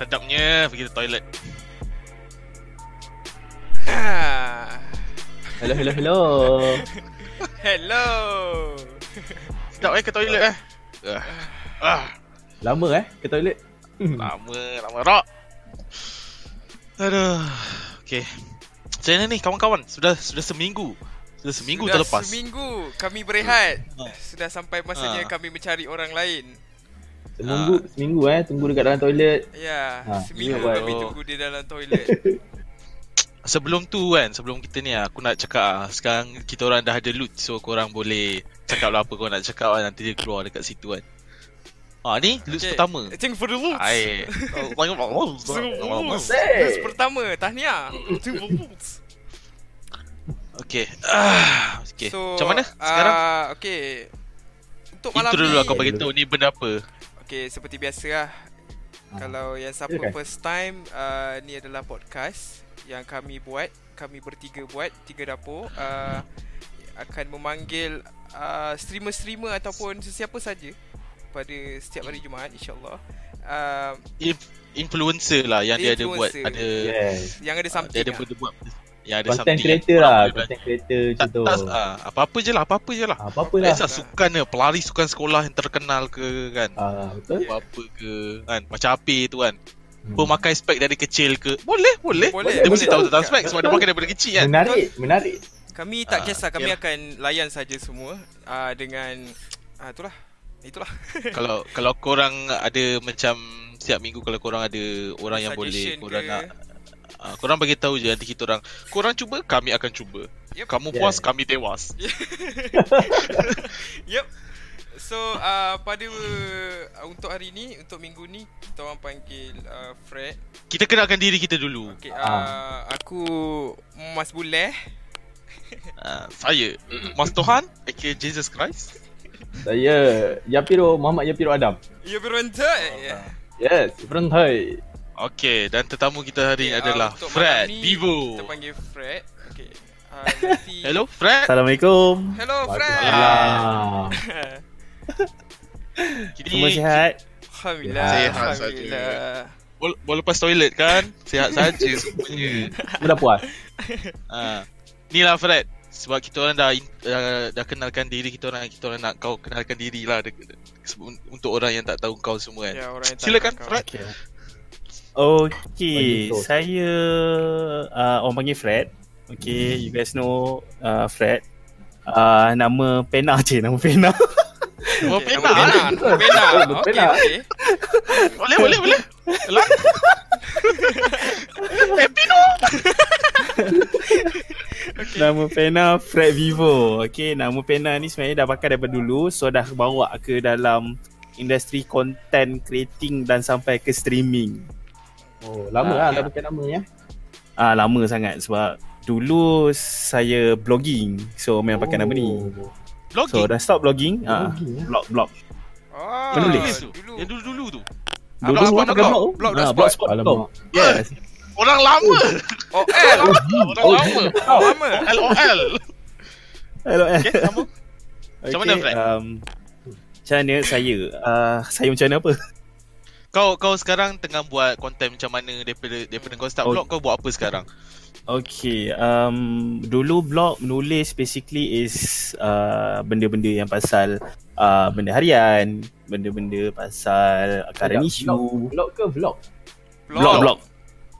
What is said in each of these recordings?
Sedapnya pergi ke toilet. Ah. Hello, hello, hello. Hello. Sedap eh ke toilet eh. Ah. ah. Lama eh ke toilet? Lama, lama rock. Aduh. Okay. Macam mana ni kawan-kawan? Sudah sudah seminggu. Sudah seminggu Sudah terlepas. Seminggu kami berehat. Ah. Sudah sampai masanya Ah. kami mencari orang lain. Seminggu, seminggu eh tunggu dekat dalam toilet. Ya, Ah, seminggu kami betul. tunggu dia dalam toilet. Sebelum tu kan, sebelum kita ni aku nak cakap ah, sekarang kita orang dah ada loot so korang boleh cakap lah apa korang nak cakap lah nanti dia keluar dekat situ kan. Ah ni loot Okay. pertama. Thank you for the loot. Ai. Loot pertama, tahniah. Thank for loot. Okay. Ah, okay. So, Macam mana sekarang? Uh, okay. Untuk malam Intro ni. dulu lah kau bagi tahu ni benda apa. Okay, seperti biasa lah. Ah. Kalau yang siapa Silakan. first time, uh, ni adalah podcast yang kami buat. Kami bertiga buat, tiga dapur. Uh, akan memanggil uh, streamer-streamer ataupun sesiapa saja pada setiap hari Jumaat insyaAllah. Uh, Inf- influencer lah yang dia ada buat Influencer. ada Yes. yang ada ah, something dia ada lah. buat yang ada Content something creator yang lah, content creator tak, macam tu. tak, ah, apa-apa je lah, apa-apa je lah. Ah, apa-apa Tak lah. kisah sukan ke, pelari sukan sekolah yang terkenal ke kan. Ah, betul. Apa-apa ke kan. Macam Api tu kan. Hmm. Pemakai spek dari kecil ke. Boleh, boleh. Boleh, Dia boleh. mesti tahu tentang spek sebab dia pakai daripada kecil kan. Menarik, menarik. Kami tak Ah, kisah, kami yalah. akan layan saja semua uh, dengan uh, itulah. Itulah. kalau kalau korang ada macam setiap minggu kalau korang ada orang yang boleh korang ke? nak uh, korang bagi tahu je nanti kita orang korang cuba kami akan cuba. Yep. Kamu Yeah. puas kami tewas. Yep. So uh, pada uh, untuk hari ni, untuk minggu ni kita orang panggil uh, Fred. Kita kenalkan diri kita dulu. Okay, Ah. uh, aku Mas Buleh. Uh, saya Mas Tuhan aka Jesus Christ. Saya Yapiro Muhammad Yapiro Adam. Ya berwanta. Ya. Yes, Frontai. Okay, dan tetamu kita hari ini Okay, adalah uh, Fred Vivo. Kita panggil Fred. Okay. Uh, nanti Hello Fred. Assalamualaikum. Hello Fred. Kini Semua sihat? Alhamdulillah. Sihat Alhamdulillah. Bol- boleh lepas toilet kan? Sihat saja semuanya. Semua dah puas. ha. Ni lah Fred. Sebab kita orang dah uh, dah kenalkan diri kita orang kita orang nak kau kenalkan diri lah de- untuk orang yang tak tahu kau semua kan. Ya, orang yang tak Silakan. Fred. Okay. Okay, saya uh, orang panggil Fred. Okay, you guys know uh, Fred. Uh, nama pena je, nama pena. Oh, Okay, pena. nama? Pena. Pena. Pena. okey. Boleh boleh boleh. Lah. eh Pino. Nama pena Fred Vivo. Okay, nama pena ni sebenarnya dah pakai daripada dulu. So dah bawa ke dalam industri content creating dan sampai ke streaming. Oh, lama Ah, lah ya. dah pakai nama ya. Ah lama sangat sebab dulu saya blogging. So memang pakai nama ni. Oh. So Blogging. dah stop blogging. Ah, ya? blog blog. Oh, Menulis tu. Dulu. Yang dulu-dulu tu. Dulu Blogspot orang pakai kau? blog. Blog Ah, dot spot. blogspot.com. Alamak. Yes. Orang lama. Oh, L. Orang lama. Oh, lama. LOL. Hello. Okay, sama. Macam mana, Fred? Um, macam mana saya? Uh, saya macam mana apa? Kau kau sekarang tengah buat konten macam mana daripada daripada kau start Oh. blog kau buat apa sekarang? Okay, um, dulu blog menulis basically is uh, benda-benda yang pasal uh, benda harian, benda-benda pasal current issue, Vlog, vlog ke vlog? blog blog,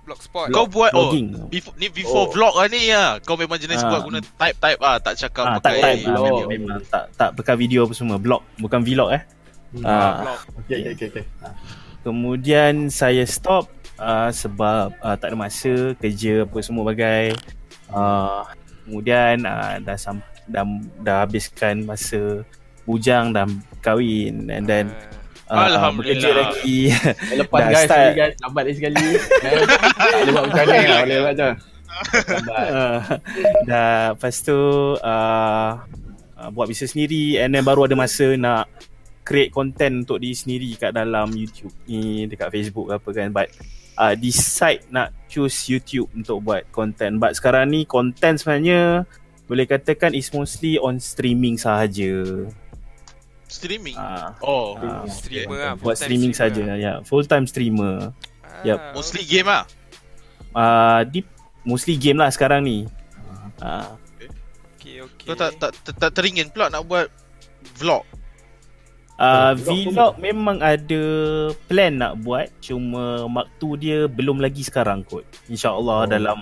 Blogspot. Kau buat oh blogging. before ni before Oh. vlog lah ni ya. Kau memang jenis Ah. buat guna type type ah tak cakap Ah, tak pakai type ah, blog. memang, memang tak tak pakai video apa semua, blog bukan vlog eh. Hmm. Ah, Blog. Okey okey okey okey. Kemudian saya stop uh, sebab uh, tak ada masa kerja apa semua bagai. Uh, kemudian uh, dah, sam- dah dah habiskan masa bujang dan kahwin and then uh, Alhamdulillah. bekerja lagi. Lepas Dah guys, start. guys, lambat lagi sekali. Eh, tak boleh buat macam ni lah, boleh buat macam. Uh, dah lepas tu uh, uh, buat bisnes sendiri and then baru ada masa nak create content untuk diri sendiri kat dalam YouTube ni dekat Facebook ke apa kan but uh, decide nak choose YouTube untuk buat content but sekarang ni content sebenarnya boleh katakan is mostly on streaming sahaja streaming. uh, Oh. Ah, Streamer okay. lah. buat full-time streaming streamer saja lah. ya full time streamer. Ah, Mostly okay. game lah. uh, di mostly game lah sekarang ni. Uh, Okay, okay. Kau tak, tak, tak, tak teringin pula nak buat vlog. Uh, Vlog tu vlog memang ada plan nak buat cuma waktu dia belum lagi sekarang kot. InsyaAllah Oh. dalam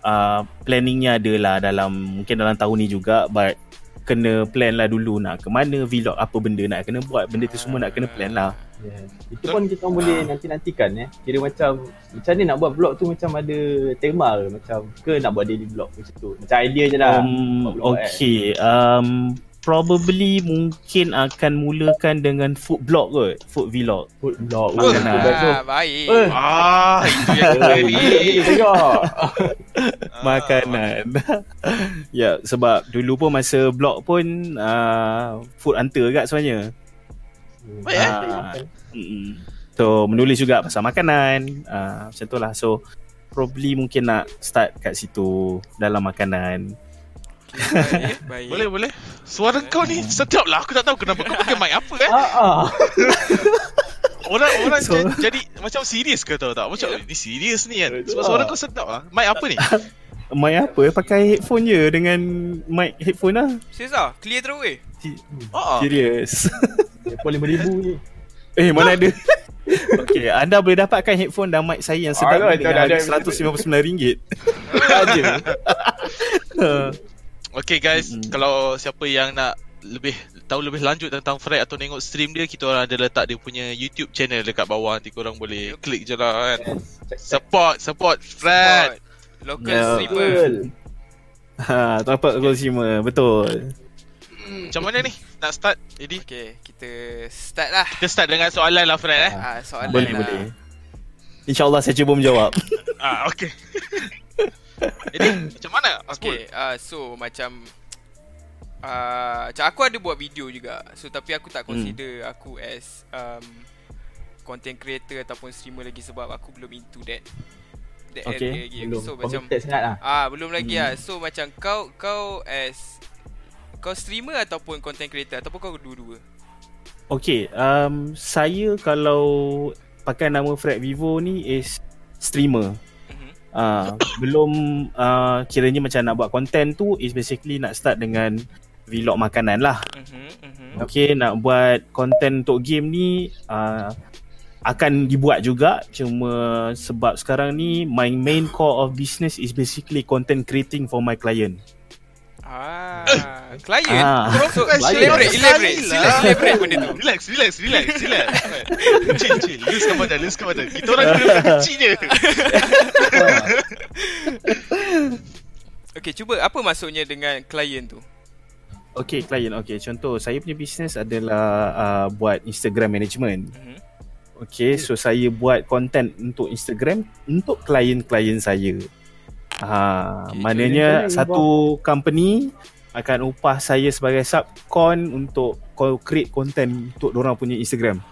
uh, planningnya adalah dalam mungkin dalam tahun ni juga but kena plan lah dulu nak ke mana vlog apa benda nak kena buat benda tu semua nak kena plan lah. Yes. Itu pun kita boleh nanti-nantikan eh. Kira macam macam ni nak buat vlog tu macam ada tema ke macam ke nak buat daily vlog macam tu. Macam idea je lah. Um, vlog, eh. okay, um, probably mungkin akan mulakan dengan food blog kot, food vlog. Food vlog. Oh, Makanan. Tu. Ah, baik. Eh. Ah, itu yang kita Eh, ni. Tengok. Ah, Makanan. ya, sebab dulu pun masa blog pun uh, food hunter kat sebenarnya. Baik, eh? Mm-mm. So menulis juga pasal makanan, uh, macam tu lah. So probably mungkin nak start kat situ dalam makanan. Baik, baik. Boleh, boleh. Suara kau ni sedap lah. Aku tak tahu kenapa kau pakai mic apa eh. Ah, ah. Orang orang So- so, jadi macam serius ke tahu tak? Macam Ya. ni serius ni kan. Sebab suara kau sedap lah. Mic apa ni? Mic apa? Pakai headphone je dengan mic headphone lah. Serius lah, clear terus weh. Oh, Serius. Telefon RM5,000 ni. eh, mana ada? Okay, anda boleh dapatkan headphone dan mic saya yang sedap Alah, ni tak ada- dengan ada- RM159. Aja. Okay guys, Mm-mm. kalau siapa yang nak lebih tahu lebih lanjut tentang Fred atau tengok stream dia, kita orang ada letak dia punya YouTube channel dekat bawah. Nanti korang boleh klik je lah kan. Check, check. Support, support Fred. Local Ya. streamer. Ha, dapat consumer, betul. Macam mana ni? Nak start? Jadi Okay, kita start lah. kita start dengan soalan lah Fred eh. Ah, soalan Boleh, lah. boleh. InsyaAllah saya cuba menjawab. Ah, okay. Jadi macam mana? Okay, uh, so macam uh, macam aku ada buat video juga. So tapi aku tak consider aku as um, content creator ataupun streamer lagi sebab aku belum into that that Okay, area lagi. Belum So macam sangat lah. ah belum lagi Hmm. ah. So macam kau kau as kau streamer ataupun content creator ataupun kau dua-dua. Okay, um, saya kalau pakai nama Fred Vivo ni is streamer. Uh, belum uh, kiranya macam nak buat content tu is basically nak start dengan vlog makanan lah. Mhm. Mhm. Okay, nak buat content untuk game ni uh, akan dibuat juga cuma sebab sekarang ni my main core of business is basically content creating for my client. Ah, client. Ah. So, elaborate, elaborate. Sila elaborate benda tu. Relax, relax, relax, relax. chill, chill. Luskan badan, luskan badan. Kita orang dulu kecil je. Okay, cuba apa maksudnya dengan client tu? Okay, client. Okay, contoh saya punya business adalah uh, buat Instagram management. Mhm. Okay, so saya buat content untuk Instagram untuk klien-klien saya. Ha, Okay, maknanya satu company akan upah saya sebagai subcon untuk co- create content untuk orang punya Instagram.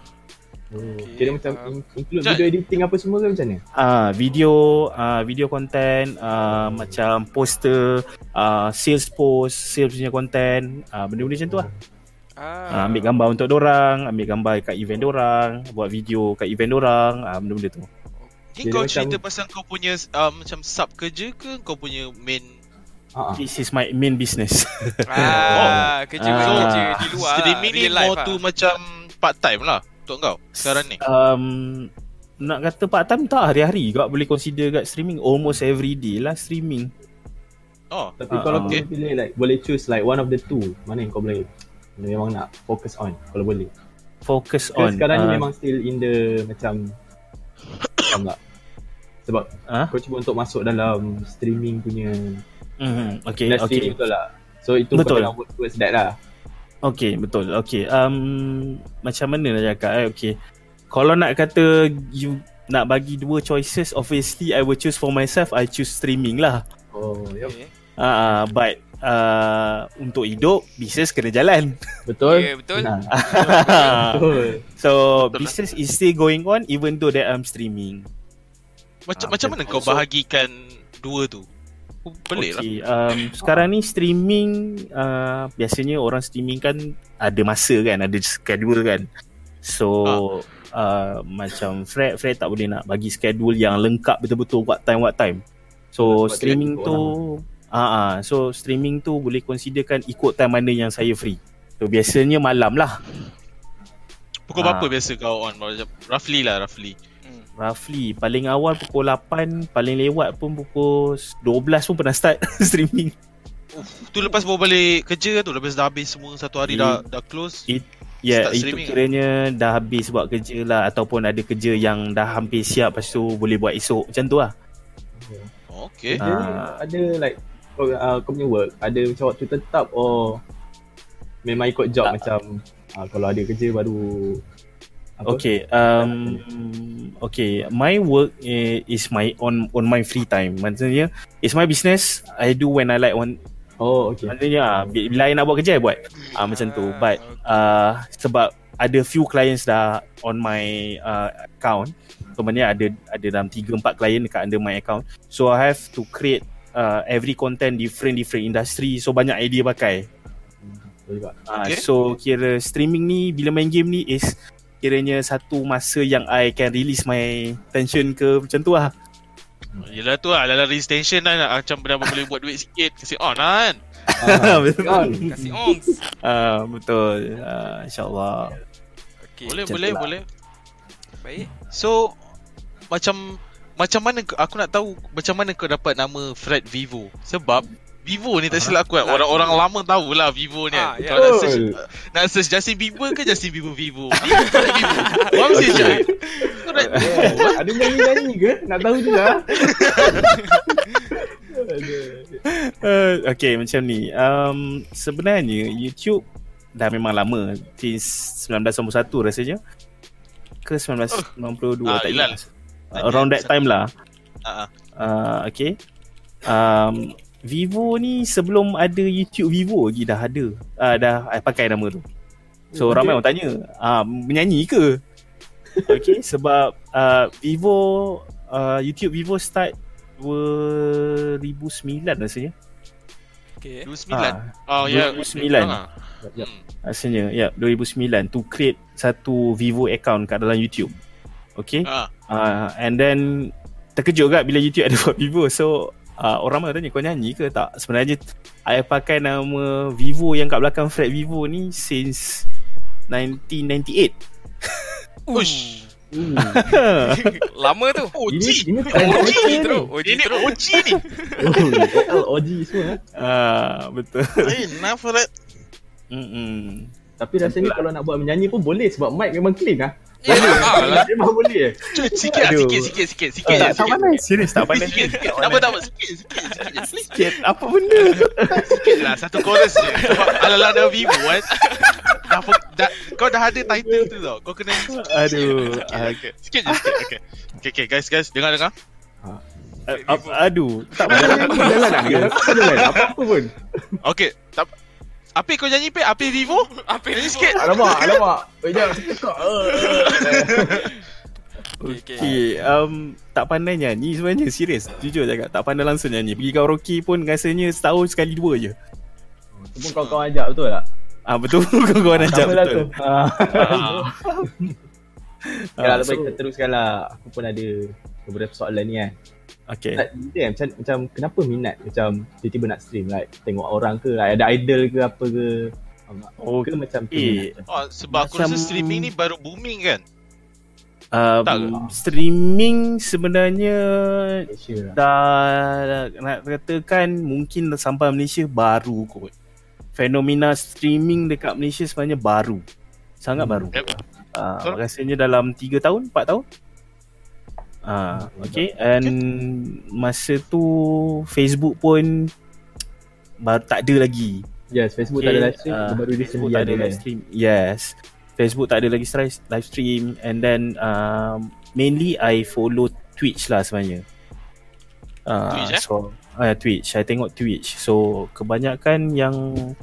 Oh, Okay, Kira macam in- include video editing apa semua ke macam ni? Ah, video ah video content ah macam poster, ah sales post, sales punya content, ah benda-benda macam tu lah. Ah, Ah, ambil gambar untuk orang, ambil gambar kat event orang, buat video kat event orang, ah benda-benda tu. Ni Jadi kau macam- cerita pasal kau punya uh, macam sub kerja ke kau punya main Ha ah. This is my main business. Ah, kerja Ah. kerja di luar. streaming ni real life more ah. macam part time lah untuk kau sekarang ni. um, nak kata part time tak hari-hari juga boleh consider kat streaming almost every day lah streaming. Oh, Tapi Ah, kalau ah. kau pilih like boleh choose like one of the two, mana yang kau boleh memang nak focus on kalau boleh. Focus on. sekarang ni ah, memang still in the macam faham tak? Sebab ah? kau cuba untuk masuk dalam streaming punya Mhm, okay, industri okay. betul lah. So itu Betul. kau work towards that lah. Okay, betul. Okay, um, macam mana nak cakap eh? Okay. Kalau nak kata you nak bagi dua choices, obviously I will choose for myself, I choose streaming lah. Oh, yup. Okay. Ah, uh, but uh, untuk hidup, business kena jalan. Betul? Ya, betul. Nah, so, Betul lah. business is still going on even though that I'm streaming. macam Ah, macam mana kau So- bahagikan dua tu? Pelik lah. okay, um, sekarang ni streaming uh, biasanya orang streaming kan ada masa kan, ada schedule kan. So uh, macam Fred Fred tak boleh nak bagi schedule yang lengkap betul-betul what time what time. So Sebab streaming tu tu ah uh, so streaming tu boleh considerkan ikut time mana yang saya free. So biasanya malam lah. Pukul berapa biasa kau on? Roughly lah, roughly. Hmm. Roughly paling awal pukul 8, paling lewat pun pukul 12 pun pernah start streaming. Tu lepas bawa balik kerja tu, lepas dah habis semua satu hari dah dah close. It- Ya, Start itu streaming kiranya dah habis buat kerja lah ataupun ada kerja yang dah hampir siap lepas tu boleh buat esok macam tu lah. Okay. Ni Ah. ada like kau, uh, kau punya work ada macam waktu tetap or memang ikut job Tak. macam uh, kalau ada kerja baru apa? Okay, um, okay, my work eh, is my on on my free time. Maksudnya, it's my business. I do when I like. One, Oh okay. maksudnya, ah, bi- bila I nak buat kerja, I buat. Ah, macam tu. But uh, sebab ada few clients dah on my uh, account. So maknanya ada ada dalam 3 4 client dekat under my account. So I have to create uh, every content different different industry. So banyak idea pakai. Ah, Okay. so kira streaming ni bila main game ni is kiranya satu masa yang I can release my tension ke macam tu lah. Yelah tu lah, dalam extension lah macam benda boleh buat duit sikit. Kasi on lah kan. Ah, Betul. kan? Kasih ongs. Ah, betul. Ah, InsyaAllah. Okay. Boleh, macam boleh, lah. boleh. Baik. So, macam macam mana aku nak tahu macam mana kau dapat nama Fred Vivo Sebab Vivo ni tak silap aku kan Orang-orang lama tahulah Vivo ni Ah, kan ya. Kalau nak search. Nak search Justin Bieber ke Justin Bieber Vivo Vivo mesti Vivo Ada nyanyi-nyanyi ke? Nak tahu juga. Uh, okay, macam ni. Um, sebenarnya YouTube dah memang lama. Since 1991 rasanya. Ke 1992 Ah, tak ingat. Uh, around that time lah. Ah, ah. Uh, okay. Um, Vivo ni sebelum ada YouTube Vivo lagi dah ada. Uh, dah I pakai nama tu. So ramai okay. orang tanya, ah menyanyi ke? Okay, sebab uh, Vivo uh, YouTube Vivo start 2009 rasanya. Okay. 29 Ah, Oh ya 2009. Ah. Yep. Hmm. rasanya. Ya, 2009 to create satu Vivo account kat dalam YouTube. Okay. Ah. Uh, and then terkejut juga bila YouTube ada buat Vivo. So uh, orang ramai tanya kau nyanyi ke tak? Sebenarnya I pakai nama Vivo yang kat belakang Fred Vivo ni since 1998. Ush Hmm. Lama tu. OG Ini ini OG trend terus. ni. OG Ini terus. OG ni OG semua. eh. Ah, betul. Eh, nah Fred Mm-mm. Tapi rasanya kalau nak buat menyanyi pun boleh sebab mic memang clean lah. Ya, ah, lah. Memang boleh. Sikit lah, sikit, sikit, sikit, sikit, tak, tak sikit. pandai. Serius tak pandai. Sikit, sikit. Tak apa, tak apa. Sikit, sikit, sikit. Sikit. Apa benda? Sikit lah, satu chorus je. Sebab ala-ala dah Vivo kan. Dah, dah, kau dah ada title tu tau. Kau kena Aduh. Okay, sikit je, sikit. Okay. Okay, okay, guys, guys. Dengar, dengar. Uh, aduh. Tak pandai. jalan jalan jalan apa-apa pun. Okay. Tak, Api kau nyanyi, Pe? Api Vivo? Apa ni sikit. Alamak, alamak. Eh, jangan. Eh, eh. Okay, okay. Okay, um, tak pandai nyanyi sebenarnya serius jujur cakap tak pandai langsung nyanyi pergi karaoke pun rasanya setahun sekali dua je pun kau kau ajak betul tak? ah betul kau nak ajak lah betul tu. Ah. Lah, Ah, so- kita teruskan lah. Aku pun ada beberapa soalan ni kan. Okay Tak, dia macam, macam kenapa minat macam tiba-tiba nak stream like tengok orang ke like, ada idol ke apa ke Oh, ke macam tu eh? Oh, sebab aku Macam- rasa streaming ni baru booming kan? um, tak ke? streaming sebenarnya Malaysia lah. dah nak katakan mungkin sampai Malaysia baru kot fenomena streaming dekat Malaysia sebenarnya baru sangat Hmm. baru Yep. uh, Betul. rasanya dalam 3 tahun 4 tahun Ah, okay and masa tu Facebook pun baru tak ada lagi. Yes, Facebook Okay, tak ada live stream, ah, dia baru Facebook recently tak ada live kan. stream. Yes. Facebook tak ada lagi live stream and then um, mainly I follow Twitch lah sebenarnya. Uh, Twitch, eh? So uh, Twitch, I tengok Twitch. So kebanyakan yang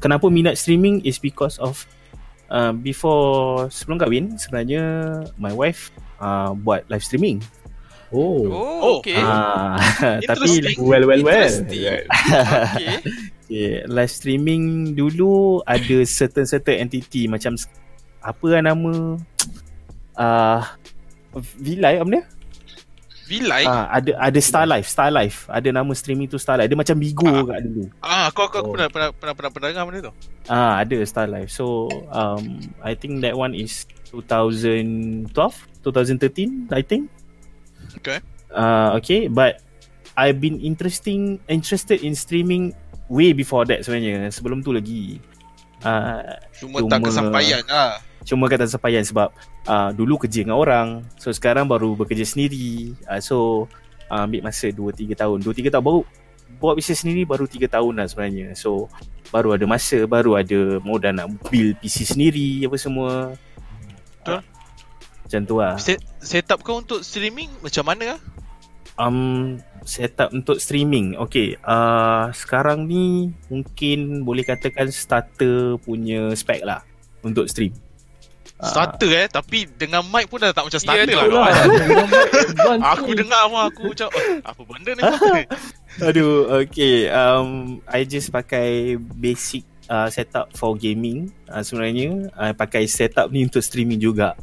kenapa minat streaming is because of uh, before sebelum kahwin sebenarnya my wife uh, buat live streaming. Oh, Oh, okay. Ah, tapi well well well. Okay. okay, live streaming dulu ada certain certain entity macam apa lah nama uh, Vilai apa dia? Vilai? Ah, ada ada Star Life, Star Life. Ada nama streaming tu Star Life. Dia macam Bigo Ah. kat dulu. Ah, aku aku, aku Oh. pernah, pernah pernah pernah pernah dengar benda tu. Ah, ada Star Life. So, um I think that one is 2012, 2013, I think. Okay. Uh, okay, but I've been interesting interested in streaming way before that sebenarnya. Sebelum tu lagi. Uh, Cuma, tak Cuma- kesampaian lah. cuma kata sepayan sebab uh, dulu kerja dengan orang. So sekarang baru bekerja sendiri. Uh, so uh, ambil masa 2 3 tahun. 2 3 tahun baru buat bisnes sendiri baru 3 tahun lah sebenarnya. So baru ada masa, baru ada modal nak build PC sendiri apa semua. Betul. Uh, macam tu lah. Set, setup kau untuk streaming macam mana lah? Um, setup untuk streaming. Okay, uh, sekarang ni mungkin boleh katakan starter punya spec lah untuk stream. Ah, Starter eh Tapi dengan mic pun dah tak macam starter Ya, lah lah. Aku dengar pun aku macam oh, Apa benda ni Aduh, okay. Um, I just pakai basic uh, setup for gaming. Uh, sebenarnya, I pakai setup ni untuk streaming juga.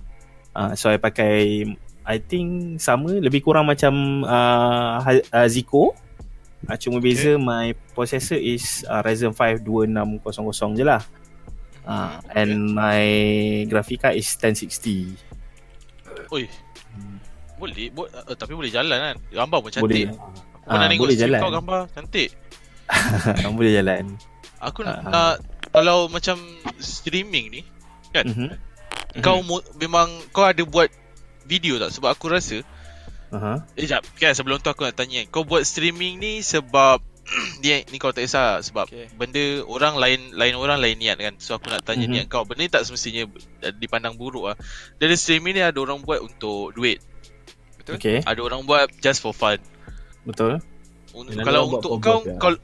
Uh, so, I pakai, I think sama, lebih kurang macam uh, uh, Zico. Uh, cuma beza my processor is uh, Ryzen 5 2600 je lah. Uh, Okay. and my graphic card is 1060. Oi Boleh bo- uh, Tapi boleh jalan kan Gambar pun Boleh. cantik Aku Ah, pernah tengok boleh jalan. kau gambar Cantik Boleh jalan. Aku nak, Ah. nak Kalau macam Streaming ni Mhm. Kau mo- memang Kau ada buat Video tak Sebab aku rasa Uh-huh. Eh jap Kan sebelum tu aku nak tanya Kau buat streaming ni Sebab Ni, ni kau tak kisah Sebab Okay. benda Orang lain Lain orang lain niat kan So aku nak tanya Mhm. niat kau Benda ni tak semestinya Dipandang buruk lah Dari streaming ni Ada orang buat untuk duit Betul? Okay, Ada orang buat Just for fun betul. Un- Dan Kalau untuk kau ya? kau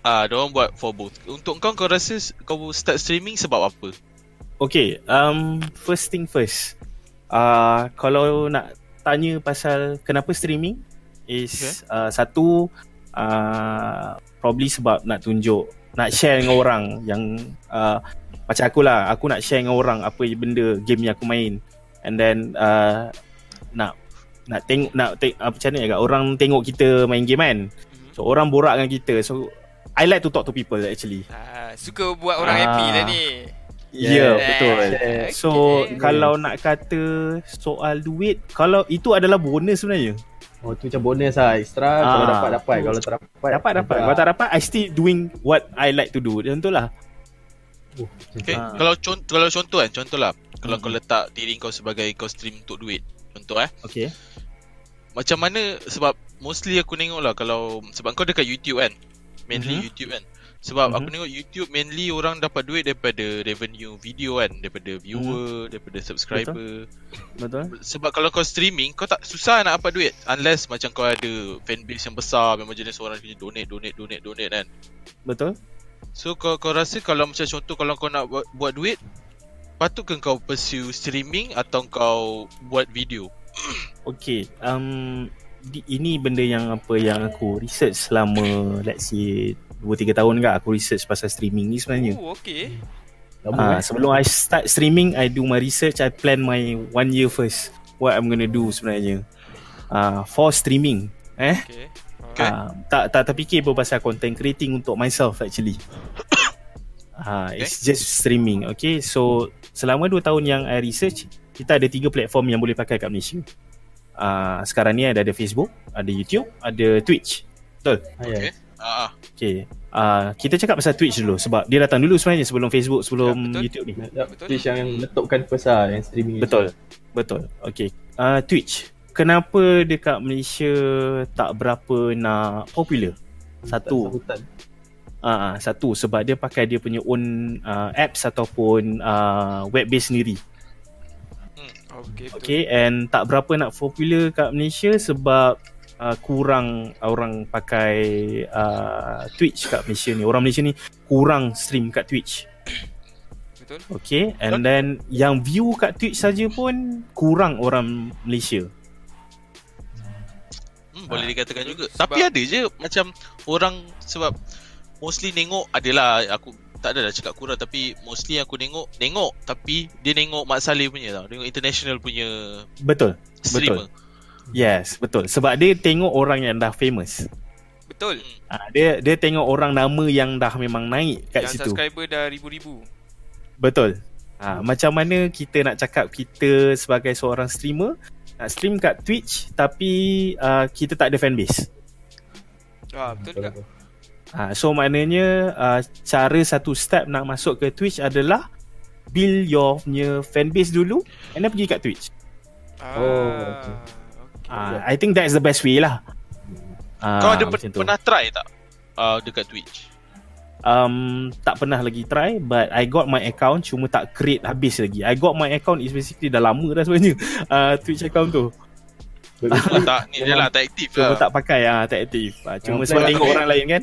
Ah, ada orang buat for both. Untuk kau kau rasa kau start streaming sebab apa? Okay, um, first thing first. Uh, kalau nak tanya pasal kenapa streaming is Okay. uh, satu uh, probably sebab nak tunjuk nak share dengan orang yang uh, macam aku lah aku nak share dengan orang apa benda game yang aku main and then uh, nak nak tengok nak teng, apa macam mana agak orang tengok kita main game kan so orang borak dengan kita so I like to talk to people actually Ah, suka buat orang Ah. happy lah ni. Ya, yeah, Yeah. betul. Okay. So kalau nak kata soal duit, kalau itu adalah bonus sebenarnya. Oh tu macam bonus lah Extra Kalau Ah. dapat dapat Kalau tak dapat Dapat dapat. Kalau tak dapat, I still doing what I like to do. Macam tu lah. Okay, Ah. kalau contoh kalau contoh kan, contohlah kalau Mhm. kau letak diri kau sebagai kau stream untuk duit. Contoh eh. Okay. Macam mana sebab mostly aku tengok lah kalau sebab kau dekat YouTube kan. Mainly Mhm. YouTube kan. Sebab aku Mhm. tengok YouTube mainly orang dapat duit daripada revenue video kan, daripada viewer, daripada subscriber. Betul. Sebab kalau kau streaming Kau tak susah nak dapat duit Unless macam kau ada Fanbase yang besar Memang jenis orang punya donate Donate donate donate kan Betul. So kau kau rasa Kalau macam contoh Kalau kau nak buat, buat duit Patutkah kau pursue streaming Atau kau buat video Okay. Um, di, ini benda yang apa yang aku research selama let's say 2-3 tahun kan aku research pasal streaming ni sebenarnya. Oh, okay. Lama Ah, eh? sebelum I start streaming, I do my research, I plan my one year first. What I'm gonna do sebenarnya. Ah, for streaming. Eh? Okay. Okay. Ah, tak tak terfikir pun pasal content creating untuk myself actually. Ah, Okay. it's just streaming. Okay, so selama 2 tahun yang I research, kita ada tiga platform yang boleh pakai kat Malaysia. Ah, sekarang ni ada ada Facebook, ada YouTube, ada Twitch. Ah, Okay ah. Okay. Ah, kita cakap pasal Twitch dulu sebab dia datang dulu sebenarnya sebelum Facebook, sebelum Ya, betul. YouTube ni. Yep, Betul. Twitch yang letupkan first lah Yang streaming. Betul. Betul. Okay. Uh, Twitch. Kenapa dekat Malaysia tak berapa nak popular? Satu. Ah, uh, satu sebab dia pakai dia punya own uh, apps ataupun uh, web base sendiri. Okay, betul. Okay, and tak berapa nak popular kat Malaysia sebab uh, kurang orang pakai uh, Twitch kat Malaysia ni. Orang Malaysia ni kurang stream kat Twitch. Betul. Okay, and then yang view kat Twitch saja pun kurang orang Malaysia. Hmm, boleh Ah. dikatakan juga Sebab- Tapi ada je Macam Orang Sebab Mostly tengok Adalah Aku tak ada dah cakap kurang tapi mostly aku tengok tengok tapi dia tengok Mak Saleh punya tau. Tengok international punya Betul. streamer. Yes, betul. Sebab dia tengok orang yang dah famous. Betul. Ah, dia dia tengok orang nama yang dah memang naik kat Yang situ. subscriber dah ribu-ribu. Betul. Ha, macam mana kita nak cakap kita sebagai seorang streamer nak stream kat Twitch tapi uh, kita tak ada fanbase. Ah, betul juga. Ha, so maknanya uh, cara satu step nak masuk ke Twitch adalah build your punya fanbase dulu and then pergi kat Twitch. Ah, Oh, okay. Uh, I think that's the best way lah. Uh, Kau ada pen- tu. pernah try tak? Uh, dekat Twitch. Um, tak pernah lagi try but I got my account cuma tak create habis lagi. I got my account is basically dah lama dah sebenarnya uh, Twitch account tu. Oh, tak ni dia lah tak aktif Cuma lah. tak pakai ah tak aktif. Ah, cuma sebab tengok orang lain kan.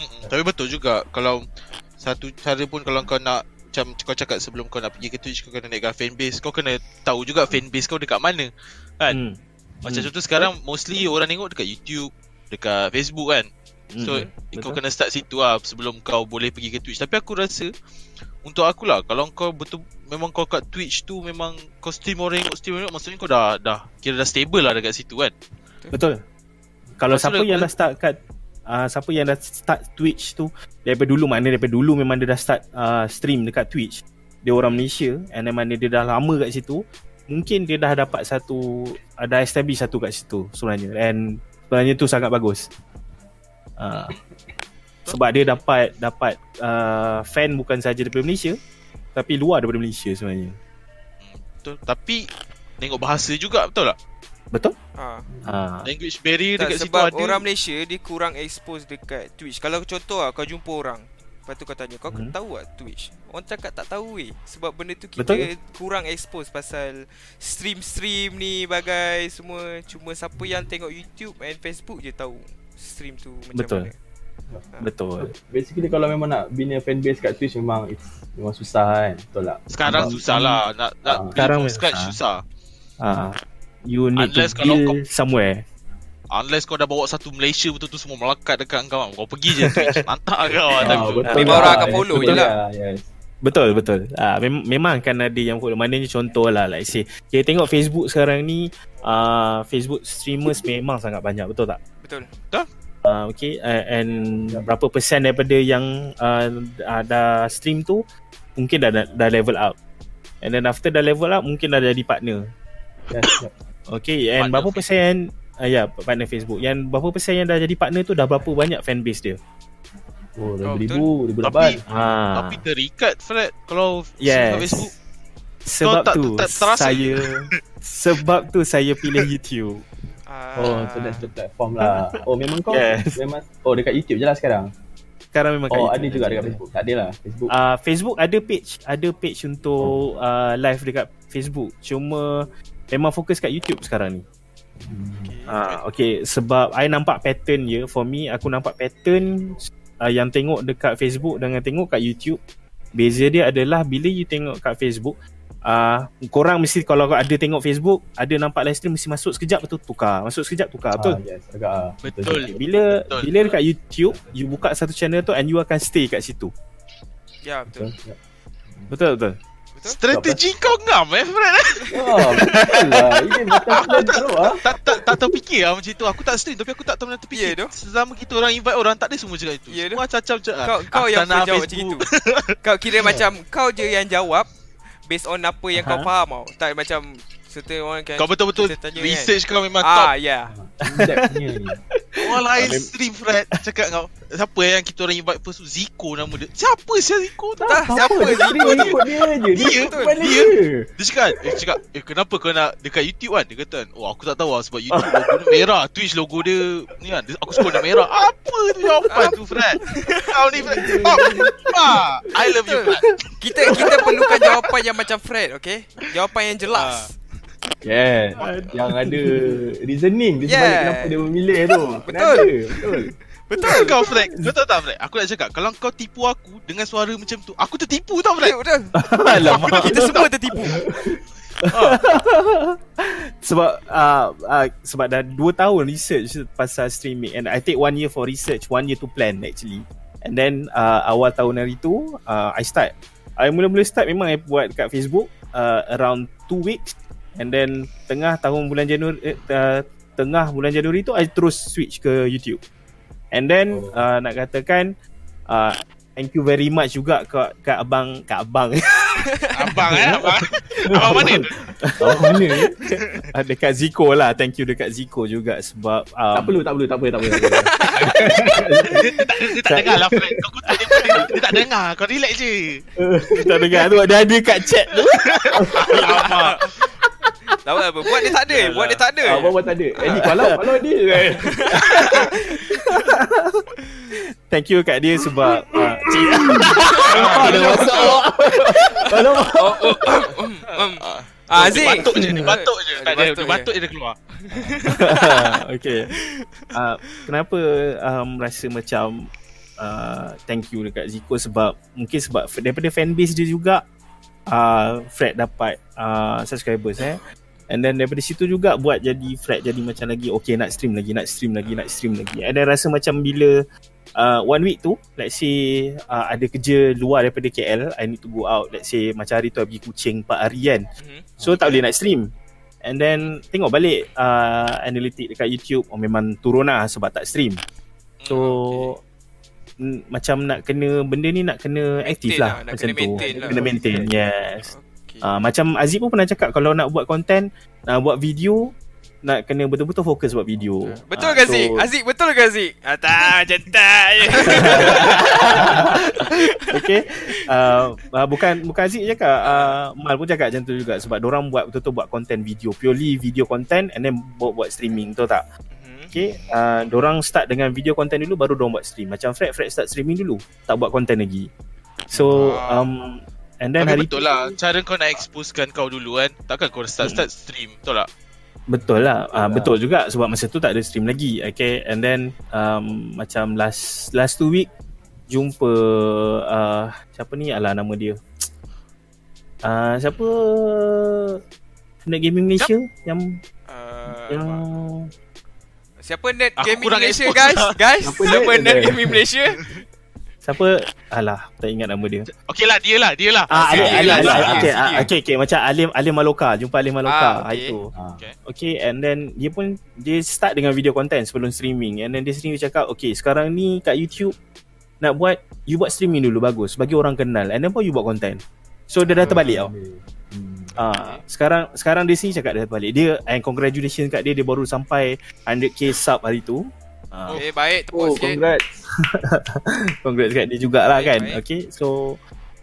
Mm-mm. Tapi betul juga kalau satu cara pun kalau kau nak macam kau cakap sebelum kau nak pergi ke Twitch kau kena naikkan fanbase kau kena tahu juga fanbase kau dekat mana kan Hmm. Macam Hmm. contoh sekarang mostly orang tengok dekat YouTube dekat Facebook kan so Hmm. kau Betul. kena start situ lah sebelum kau boleh pergi ke Twitch tapi aku rasa untuk aku lah kalau kau betul memang kau kat Twitch tu memang kau stream orang tengok stream orang maksudnya kau dah dah kira dah stable lah dekat situ kan Betul. Kalau tu siapa yang dah start kat uh, siapa yang dah start Twitch tu daripada dulu maknanya daripada dulu memang dia dah start uh, stream dekat Twitch. Dia orang Malaysia and then mana dia dah lama kat situ, mungkin dia dah dapat satu uh, dah establish satu kat situ sebenarnya and sebenarnya tu sangat bagus. Uh, sebab dia dapat dapat uh, fan bukan saja daripada Malaysia tapi luar daripada Malaysia sebenarnya. betul tapi tengok bahasa juga betul tak Betul? Ah. Ha. language barrier Tak, dekat situ sebab ada orang Malaysia dia kurang expose dekat Twitch. Kalau contoh lah kau jumpa orang Lepas tu kau tanya Kau Hmm. tahu tak Twitch Orang cakap tak tahu weh Sebab benda tu kita Betul. kurang expose Pasal stream-stream ni Bagai semua Cuma siapa yang tengok YouTube and Facebook je tahu Stream tu macam Betul. mana Betul. Basically kalau memang nak bina fanbase kat Twitch memang it's, memang susah kan. Betul tak? Sekarang Sebab- susah lah Nak, nak build Sekarang scratch susah. susah Ah, you need Unless to kalau build somewhere. Unless kau dah bawa satu Malaysia betul-betul semua melekat dekat kau Kau pergi je Twitch Mantap kau lah Ah, time tu betul Memang orang akan follow betul je lah. Yes. Betul betul. Ah mem- memang akan ada yang follow. Maknanya contoh lah like say kita tengok Facebook sekarang ni uh, Facebook streamers memang sangat banyak betul tak? Betul Uh, okay uh, and berapa persen daripada yang uh, uh, dah stream tu mungkin dah, dah dah level up. And then after dah level up mungkin dah jadi partner. Okay and Partner berapa persen uh, ya partner Facebook. Yang berapa persen yang dah jadi partner tu dah berapa banyak fanbase dia? Oh, Oh, ribu, ribu Tapi- lapan. Ha. Tapi terikat Fred Kalau Yes. Facebook Sebab tak- tu tak terasa. saya sebab tu saya pilih YouTube. ah, Oh, so that's the platform lah. Oh, memang kau Yes. memang oh dekat YouTube je lah sekarang. Sekarang memang kat Oh, YouTube ada juga dekat Facebook. Tak ada lah Facebook. Uh, Facebook ada page, ada page untuk uh, live dekat Facebook. Cuma memang fokus kat YouTube sekarang ni. Okay. Ah, okay, sebab I nampak pattern je. For me, aku nampak pattern uh, yang tengok dekat Facebook dengan tengok kat YouTube. Beza dia adalah bila you tengok kat Facebook, uh, korang mesti kalau ada tengok Facebook, ada nampak live stream mesti masuk sekejap betul tukar, masuk sekejap tukar, betul? Ah, yes, agak ah. Betul. Okay, bila Betul. bila dekat YouTube, you buka satu channel tu and you akan stay kat situ. Ya betul Betul. Betul betul. Betul Strategi kau ngam eh Fred Oh, betul lah. Ini plan teruk ah. tak, tak, tak terfikir lah macam tu Aku tak stream Tapi aku tak tahu mana terfikir Ya, doh. Selama kita orang invite orang Tak ada semua cakap itu Ya, Semua acap-acap je lah. Kau kau yang Aksana pun jawab macam itu Kau kira macam Kau je yang jawab Based on apa yang kau Aha. faham tau Tak macam Certain orang kan Kau betul-betul tanya Research kau memang Ah top. ya. In-depth punya ni. Orang lain stream Fred. Cakap kau Siapa yang kita orang invite First tu? Ziko nama dia. Siapa sih Ziko tu? Tak siapa Dia Ziko ni ikut dia je. Dia Dia, Dia. dia. Dia cakap Eh cakap Eh kenapa kau nak Dekat YouTube kan? Dia kata kan Oh aku tak tahu lah Sebab YouTube logo dia merah. Twitch logo dia Ni kan. Dia- Aku suka warna merah. Apa tu jawapan tu Fred? Kau ni Fred. Ah, I love you Fred. Kita kita perlukan jawapan yang macam Fred okay Jawapan yang jelas Yeah. Yang ada reasoning di sebalik Yeah. kenapa dia memilih tu. Betul. ada. Betul. Betul kau Kau tahu tak Fred Aku nak cakap Kalau kau tipu aku Dengan suara macam tu Aku tertipu tau Fred Betul betul Alamak. Kita semua tertipu sebab uh, uh, sebab dah 2 tahun research pasal streaming and I take one year for research, one year to plan actually. And then uh, awal tahun hari tu uh, I start I mula-mula start memang I buat kat Facebook uh, Around 2 weeks And then tengah tahun bulan Januari eh, uh, Tengah bulan Januari tu I terus switch ke YouTube. And then Oh. uh, nak katakan uh, Thank you very much juga kat, kat abang Kat abang. Abang eh Abang. Abang mana? Tu Oh mana? Ni? Ah, Dekat Zico lah. Thank you dekat Zico juga Sebab um, Tak perlu, tak perlu, tak perlu, tak perlu. Dia tak, dia tak dengar lah kutuk dia dia, dia tak dengar. Kau relax je. Tak dengar tu. Dia ada kat chat tu. Alamak Tak apa, apa. Buat dia tak ada. Buat dia tak ada. Abang pun tak ada. Eh ni kalau kalau dia. Thank you kat dia sebab uh, Cik Ada masalah. Kalau Oh, oh, um, um. Ah, Dia Aziz. batuk je Dia batuk je Dia Tak ada batuk Dia je. batuk je dia keluar Okay uh, Kenapa um, Rasa macam uh, Thank you dekat Zico Sebab Mungkin sebab Daripada fanbase dia juga uh, Fred dapat uh, Subscribers eh. And then daripada situ juga Buat jadi Fred jadi macam lagi Okay nak stream lagi Nak stream lagi Nak stream lagi. And then rasa macam bila uh, One week tu Let's say uh, Ada kerja luar daripada KL I need to go out Let's say Macam hari tu I pergi Kuching 4 hari kan. Mhm. So tak boleh nak stream. And then Tengok balik uh, Analytic dekat YouTube Oh memang turun lah Sebab tak stream. So mm, Macam nak kena Benda ni nak kena Aktif lah, lah nak Macam kena tu maintain lah. Kena maintain Yes Okay. uh, Macam Aziz pun pernah cakap Kalau nak buat content Nak buat video Nak kena betul-betul fokus buat video Betul Ah, ke so- Zik? Azik betul ke Zik? Ah, tak, macam tak je. okay uh, uh, bukan bukan Aziz cakap uh, Mal pun cakap macam tu juga sebab orang buat betul-betul buat content video purely video content and then buat buat streaming tahu tak. Okay uh, orang start dengan video content dulu baru orang buat stream. Macam Fred Fred start streaming dulu tak buat content lagi. So um and then Tapi hari betul tu, lah Cara kau nak exposekan kau dulu kan Takkan kau start start stream Betul tak? Betul lah. Uh, betul juga sebab masa tu tak ada stream lagi okay? And then um, macam last last two week jumpa uh, siapa ni? Alah nama dia. Uh, siapa? Net Gaming Malaysia yang Ah, yang Siapa net Aku gaming Malaysia expose guys? lah. Guys, Siapa siapa net net dia? gaming Malaysia? siapa? Alah tak ingat nama dia. Okay lah dia lah Dia lah. Ah Sini, Alim Alim lah, Alim. Okay, ah, okay okay macam Alim Alim Maloka. Jumpa Alim Maloka. Ah, okay. itu Ah. Okay and then dia pun dia start dengan video content sebelum streaming. And then dia sendiri cakap okay sekarang ni kat YouTube nak buat you buat streaming dulu bagus. Bagi orang kenal. And then baru you buat content. So dia dah terbalik tau. Hmm. Ah, sekarang sekarang dia sini cakap dia terbalik dia and congratulations kat dia dia baru sampai 100k sub hari tu. Ah, Eh, baik tepuk Oh, sikit. congrats. congrats kat dia jugalah Baik, kan? baik. okay so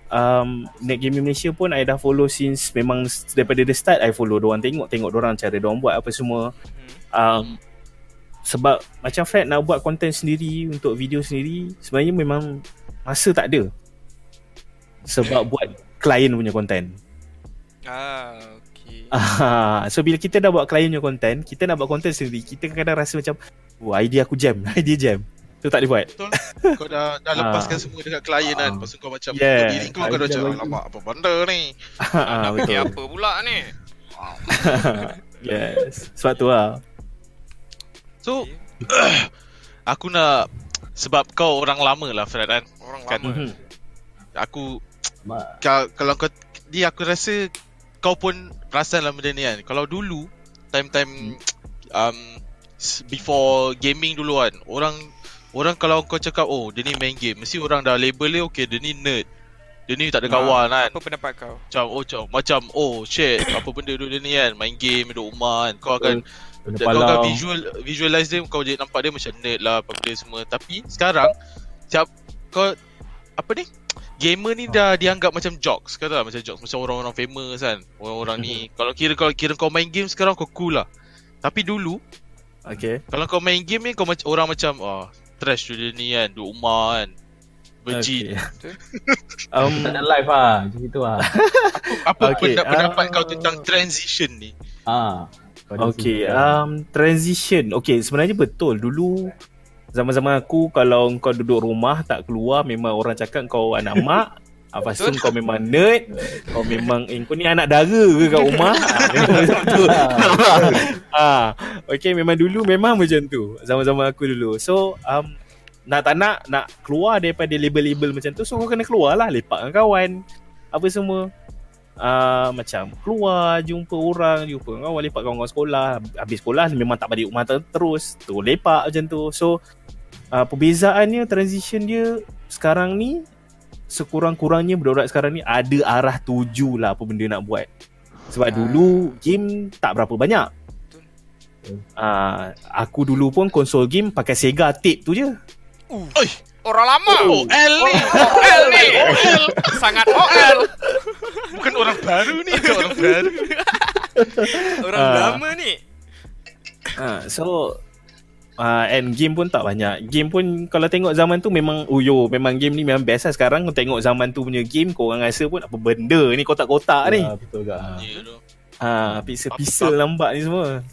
um, Net Gaming Malaysia pun I dah follow since memang daripada the start I follow. Diorang tengok tengok diorang cara diorang buat apa semua. Hmm. um, sebab macam Fred nak buat content sendiri untuk video sendiri sebenarnya memang masa tak ada. Sebab buat klien punya content Ah, okay. Ah, so bila kita dah buat klien punya content kita nak buat content sendiri kita kadang-kadang rasa macam wah idea aku jam idea jam tu tak boleh buat Betul Kau dah, dah lepaskan Ah. semua dekat klien kan Ah. Lepas tu kau macam Yeah. Diri kau kau dah macam. Alamak apa benda ni Nak fikir apa pula ni? yes sebab tu lah So Aku nak Sebab kau orang lama lah Fred kan Orang Kan. lama. Mhm. Aku Kalau kau Dia aku rasa Kau pun Perasan lah benda ni kan. Kalau dulu Time-time um, s- Before gaming dulu kan Orang Orang kalau kau cakap Oh dia ni main game Mesti orang dah label dia Okay dia ni nerd. Dia ni tak ada kawan kan. Apa pendapat kau? Macam oh macam, macam Oh shit Apa benda dulu dia ni kan? Main game Duduk rumah kan. Kau akan Kena kau akan visual Visualize dia Kau jadi nampak dia macam nerd lah Apa benda semua. Tapi sekarang Siap Kau Apa ni Gamer ni dah dianggap macam jokes Kata macam jokes Macam orang-orang famous kan Orang-orang ni Kalau kira kalau kira kau main game sekarang Kau cool lah Tapi dulu okay Kalau kau main game ni Kau macam orang macam Oh trash tu dia ni kan Duduk rumah kan Berjin okay. um, Tak ada live ah, macam itu ah. Apa Okay, pendapat, pendapat ah. kau tentang transition ni Ah. Okay, um, transition. Okay, sebenarnya betul. Dulu zaman-zaman aku kalau kau duduk rumah tak keluar memang orang cakap kau anak mak. Lepas tu kau memang nerd Kau memang Eh kau ni anak dara ke kat rumah? Ah, macam tu ah, Okay memang dulu Memang macam tu Zaman-zaman aku dulu. So um, nak tak nak nak keluar daripada label-label macam tu so kau kena keluar lah lepak dengan kawan apa semua uh, macam keluar jumpa orang jumpa dengan kawan lepak kawan-kawan sekolah habis sekolah memang tak balik rumah ter- terus tu lepak macam tu so uh, perbezaannya transition dia sekarang ni sekurang-kurangnya budak-budak sekarang ni ada arah tuju lah apa benda nak buat sebab Ah. dulu game tak berapa banyak Betul. Ah, aku dulu pun konsol game pakai Sega tape tu je. Oi, Orang lama. OL ni. OL ni. Sangat OL. Bukan orang baru ni, bukan orang baru. Orang Ah. lama ni. Ah, so uh, and game pun tak banyak. Game pun kalau tengok zaman tu memang oh yo, memang game ni memang best lah sekarang kau tengok zaman tu punya game kau orang rasa pun apa benda ni kotak-kotak ni. Ya, betul juga. Ha. Tu. Ah, pixel-pixel lambat ni semua.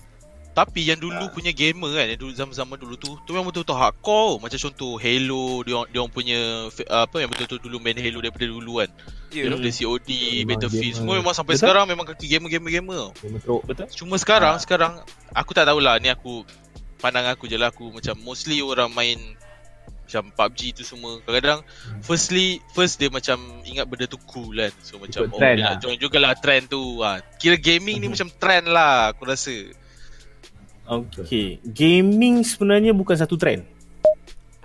Tapi yang dulu punya gamer kan, yang dulu zaman-zaman dulu tu, tu memang betul-betul hardcore. Macam contoh Halo, dia orang- dia orang punya apa yang betul-betul dulu main Halo daripada dulu kan. Ya. Daripada COD, Memang Battlefield, gamer. semua memang sampai Betul. sekarang memang kaki gamer-gamer-gamer. Game teruk. Betul? Cuma sekarang, Ah. sekarang aku tak tahulah ni aku pandang aku je lah aku macam mostly orang main macam PUBG tu semua kadang-kadang Hmm. firstly first dia macam ingat benda tu cool kan so macam Ikut oh trend dia lah. nak join jugalah trend tu ha. kira gaming ni Mhm. macam trend lah aku rasa Okay. Gaming sebenarnya bukan satu trend.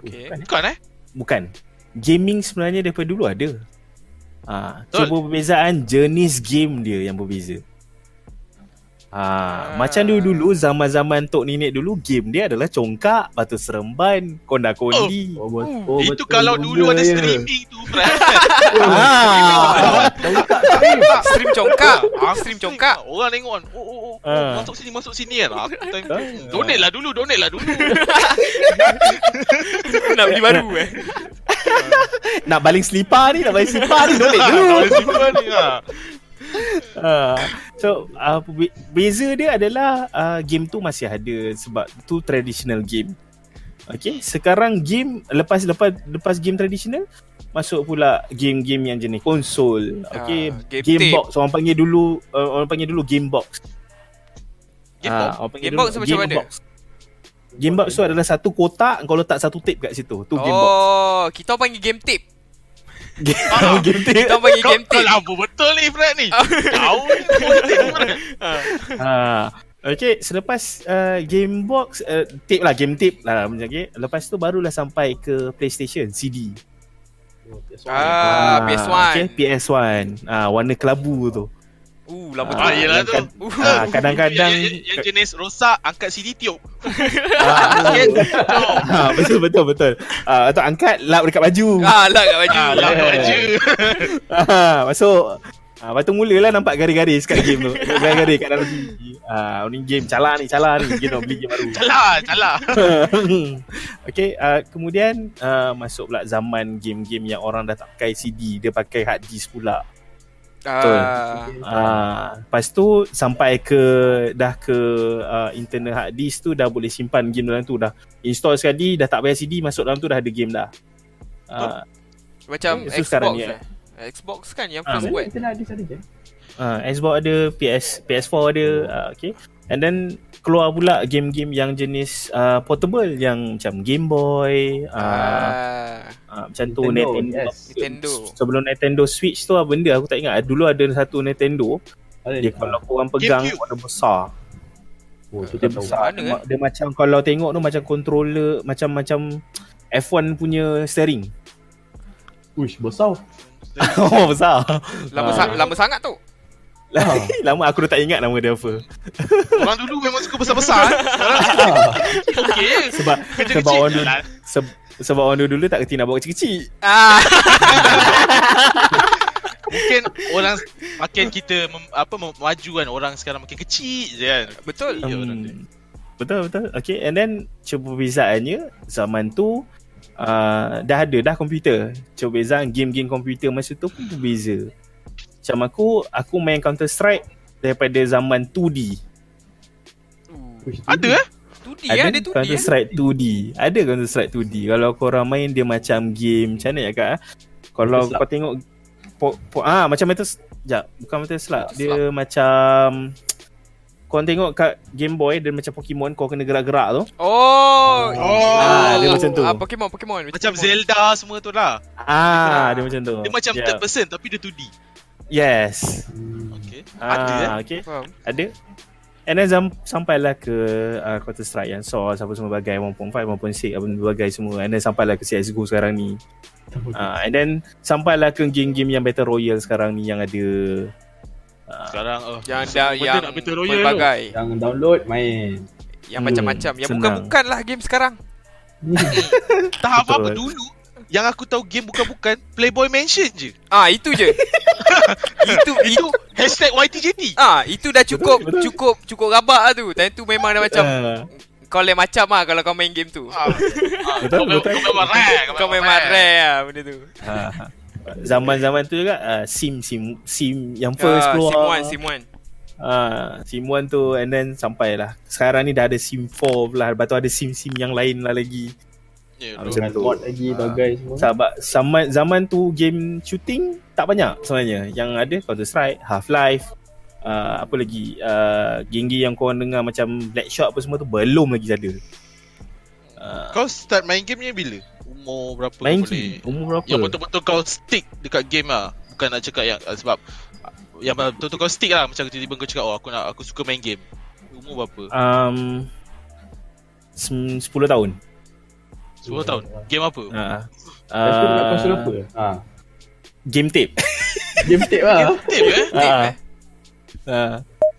Okay. Bukan, eh? bukan eh Bukan. Gaming sebenarnya daripada dulu ada. Ah, Betul. cuma perbezaan jenis game dia yang berbeza. Ah, macam dulu-dulu zaman-zaman tok nenek dulu game dia adalah congkak, batu seremban, konda kondi. Oh, bot- Uh, oh, itu betul kalau dulu ada ya. streaming tu Ah. Congkak stream. Stream congkak. Aku Stream congkak. orang tengok kan oh, oh, oh, oh Ah. masuk sini masuk sini kan Ah. donate lah dulu donate lah dulu Nak beli baru eh. Nak baling selipar ni, nak baling selipar ni donate dulu. Boleh simpan ni ha. Ah, so uh, be- beza dia adalah uh, game tu masih ada sebab tu traditional game. Okay, sekarang game lepas lepas lepas game traditional masuk pula game-game yang jenis konsol. Okay, Ah, game game, tape. box orang panggil dulu uh, orang panggil dulu game box. Game box? panggil Game dulu box macam mana? Box. Game box tu adalah satu kotak kau letak satu tape kat situ. Tu game box. Oh, kita panggil game tape. Ah. game tape. Kita orang panggil Kau, game kau tape. lampu betul ni Fred ni Jauh ni Ha. Okay, selepas uh, game box uh, tape lah, game tape lah macam okay. Lepas tu barulah sampai ke PlayStation CD. Oh, PS1. Ah, PS1. Okay, PS1. Ah, warna kelabu tu. Uh, lama Ah, tu. yelah tu. kan- Uh, Ah, kadang-kadang yang, yang, jenis rosak Angkat CD tiup ah, ah, betul betul betul. Ah, atau angkat lap dekat baju. Ah, lah kat baju. Ah, lah Yeah. baju Ah, masuk Ah, lepas tu mulalah nampak garis-garis kat game tu. Garis-garis kat dalam TV. Ah, ni game calah ni, calah ni. Kita nak beli game baru. Calah Calah okay, uh, kemudian uh, masuk pula zaman game-game yang orang dah tak pakai CD, dia pakai hard disk pula. Ah, Ah, lepas tu sampai ke dah ke uh, internal hard disk tu dah boleh simpan game dalam tu dah. Install sekali dah tak payah CD masuk dalam tu dah ada game dah. Uh, macam So, Xbox sekarang ni, eh. Xbox kan yang Ah, first buat. ada je. uh, Xbox ada, PS PS4 ada, uh, okay. And then keluar pula game-game yang jenis uh, portable yang macam Game Boy, uh, Ah, uh, macam tu Nintendo, Nintendo. yes. Nintendo. Sebelum Nintendo Switch tu apa benda aku tak ingat. Dulu ada satu Nintendo, Ada dia je. kalau korang pegang GameCube. warna besar. Oh, tu Dia besar. Mana, Dia, dia macam kalau tengok tu macam controller macam-macam F1 punya steering. Uish, besar. oh besar. Lama Ah. sa- lama sangat tu. Lama aku dah tak ingat nama dia apa. Orang dulu memang suka besar-besar eh. Okey Sebab Kerja sebab orang dulu lah se- sebab orang dulu, dulu tak kerti nak bawa kecil-kecil. Ah, Mungkin orang makin kita mem, apa maju kan orang sekarang makin kecil je kan. betul. Ya, orang Hmm. Betul betul. Okay and then cuba perbezaannya zaman tu uh, dah ada dah komputer. Cuba perbezaan game-game komputer masa tu pun berbeza. Macam aku aku main Counter Strike daripada zaman 2D. Uh, Uish, tu Ada eh? 2D eh, ada 2D Counter eh. Strike 2D. Ada Counter Strike 2D. Kalau korang main dia macam game macam mana ya kak? ah? Kalau Metal Slug. kau tengok po, po, ah macam Metal Jap, bukan Metal Slug. Metal Dia macam kau tengok kat Game Boy dia macam Pokemon kau kena gerak-gerak tu. Oh. Oh. Ah, dia macam tu. Ah, Pokemon, Pokemon. Macam Pokemon. Zelda semua tu lah. Ah, dia macam tu. Dia macam Yeah. third person tapi dia 2D. Yes. Okay. Ada eh. Ah, okay. Faham. Ada. And then sam- sampailah ke uh, Counter Strike yang Source apa semua bagai 1.5, 1.6 apa bagai semua. And then sampailah ke CSGO sekarang ni. Uh, and then sampailah ke game-game yang Battle Royale sekarang ni yang ada uh, Sekarang oh. Yang dah benda yang nak Battle Royale tu. pelbagai. Yang download main. Yang Hmm, macam-macam. Yang senang. bukan-bukan lah game sekarang. Tak apa-apa Betul. dulu. Yang aku tahu game bukan-bukan Playboy Mansion je. Ah, itu je. itu itu hashtag YTJT. ah, itu dah cukup Betul, betul. cukup cukup rabak lah tu. Time tu memang dah macam uh, kau lain macam lah kalau kau main game tu. Ah, ah, Betul, kau memang- betul. Kau memang rare. Kau memang rare lah benda tu. uh, zaman-zaman tu juga uh, sim sim sim yang first Ah, keluar. Sim 1, Sim 1. Ah, SIM 1 tu and then sampailah. Sekarang ni dah ada SIM 4 pula. Lepas tu ada SIM-SIM yang lain lah lagi. Ya, Ah, bro. macam tu. mod lagi Ah. bagai semua. Sebab zaman, zaman tu game shooting tak banyak sebenarnya. Yang ada Counter Strike, Half-Life, uh, apa lagi uh, geng-geng yang korang dengar macam Blackshot apa semua tu belum lagi ada. Uh, Kau start main game ni bila? Umur berapa main kau boleh? game umur berapa? Yang betul-betul kau stick dekat game lah Bukan nak cakap yang uh, Sebab Yang betul-betul kau stick lah Macam tiba-tiba kau cakap Oh aku nak aku suka main game Umur berapa? Um, sem- 10 tahun. 10 tahun Game apa? Uh, Lepas tu nak konsol uh, apa? Ha. game tape. Game tape lah. Game eh? Tape, Ah. eh? Uh,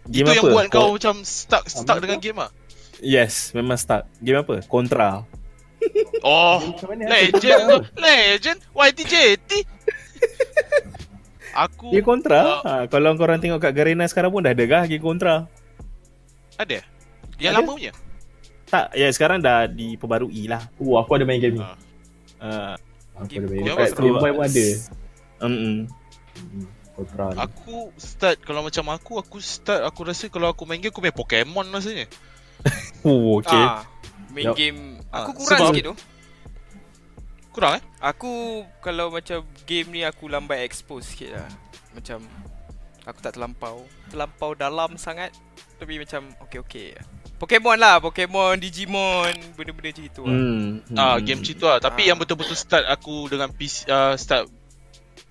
game Itu apa? yang buat kau Ko- macam stuck stuck Apa dengan game lah Yes, memang start. Game apa? Contra. Oh? Legend tu Legend YTJT Aku Game Contra. Ah. Ha, kalau korang tengok kat Garena sekarang pun dah ada kah game Contra? Ada? Yang Ada. lama punya? Tak, ya sekarang dah diperbarui lah. Oh, aku ada main game ni. Ah. Uh, Aku Game ada main. Game Boy pun ada. mm Hmm, Contra ni. Aku start Kalau macam aku Aku start Aku rasa kalau aku main game Aku main Pokemon rasanya Oh, okay. Ah, main Yup. game aku Ah, kurang sebab- sikit tu. Kurang eh? Aku kalau macam game ni aku lambat expose sikit lah. Macam aku tak terlampau. Terlampau dalam sangat. Tapi macam okey-okey. Pokemon lah, Pokemon, Digimon, benda-benda macam itu lah. Hmm. Ah, hmm. game situ lah. Tapi Ah. yang betul-betul start aku dengan PC uh, start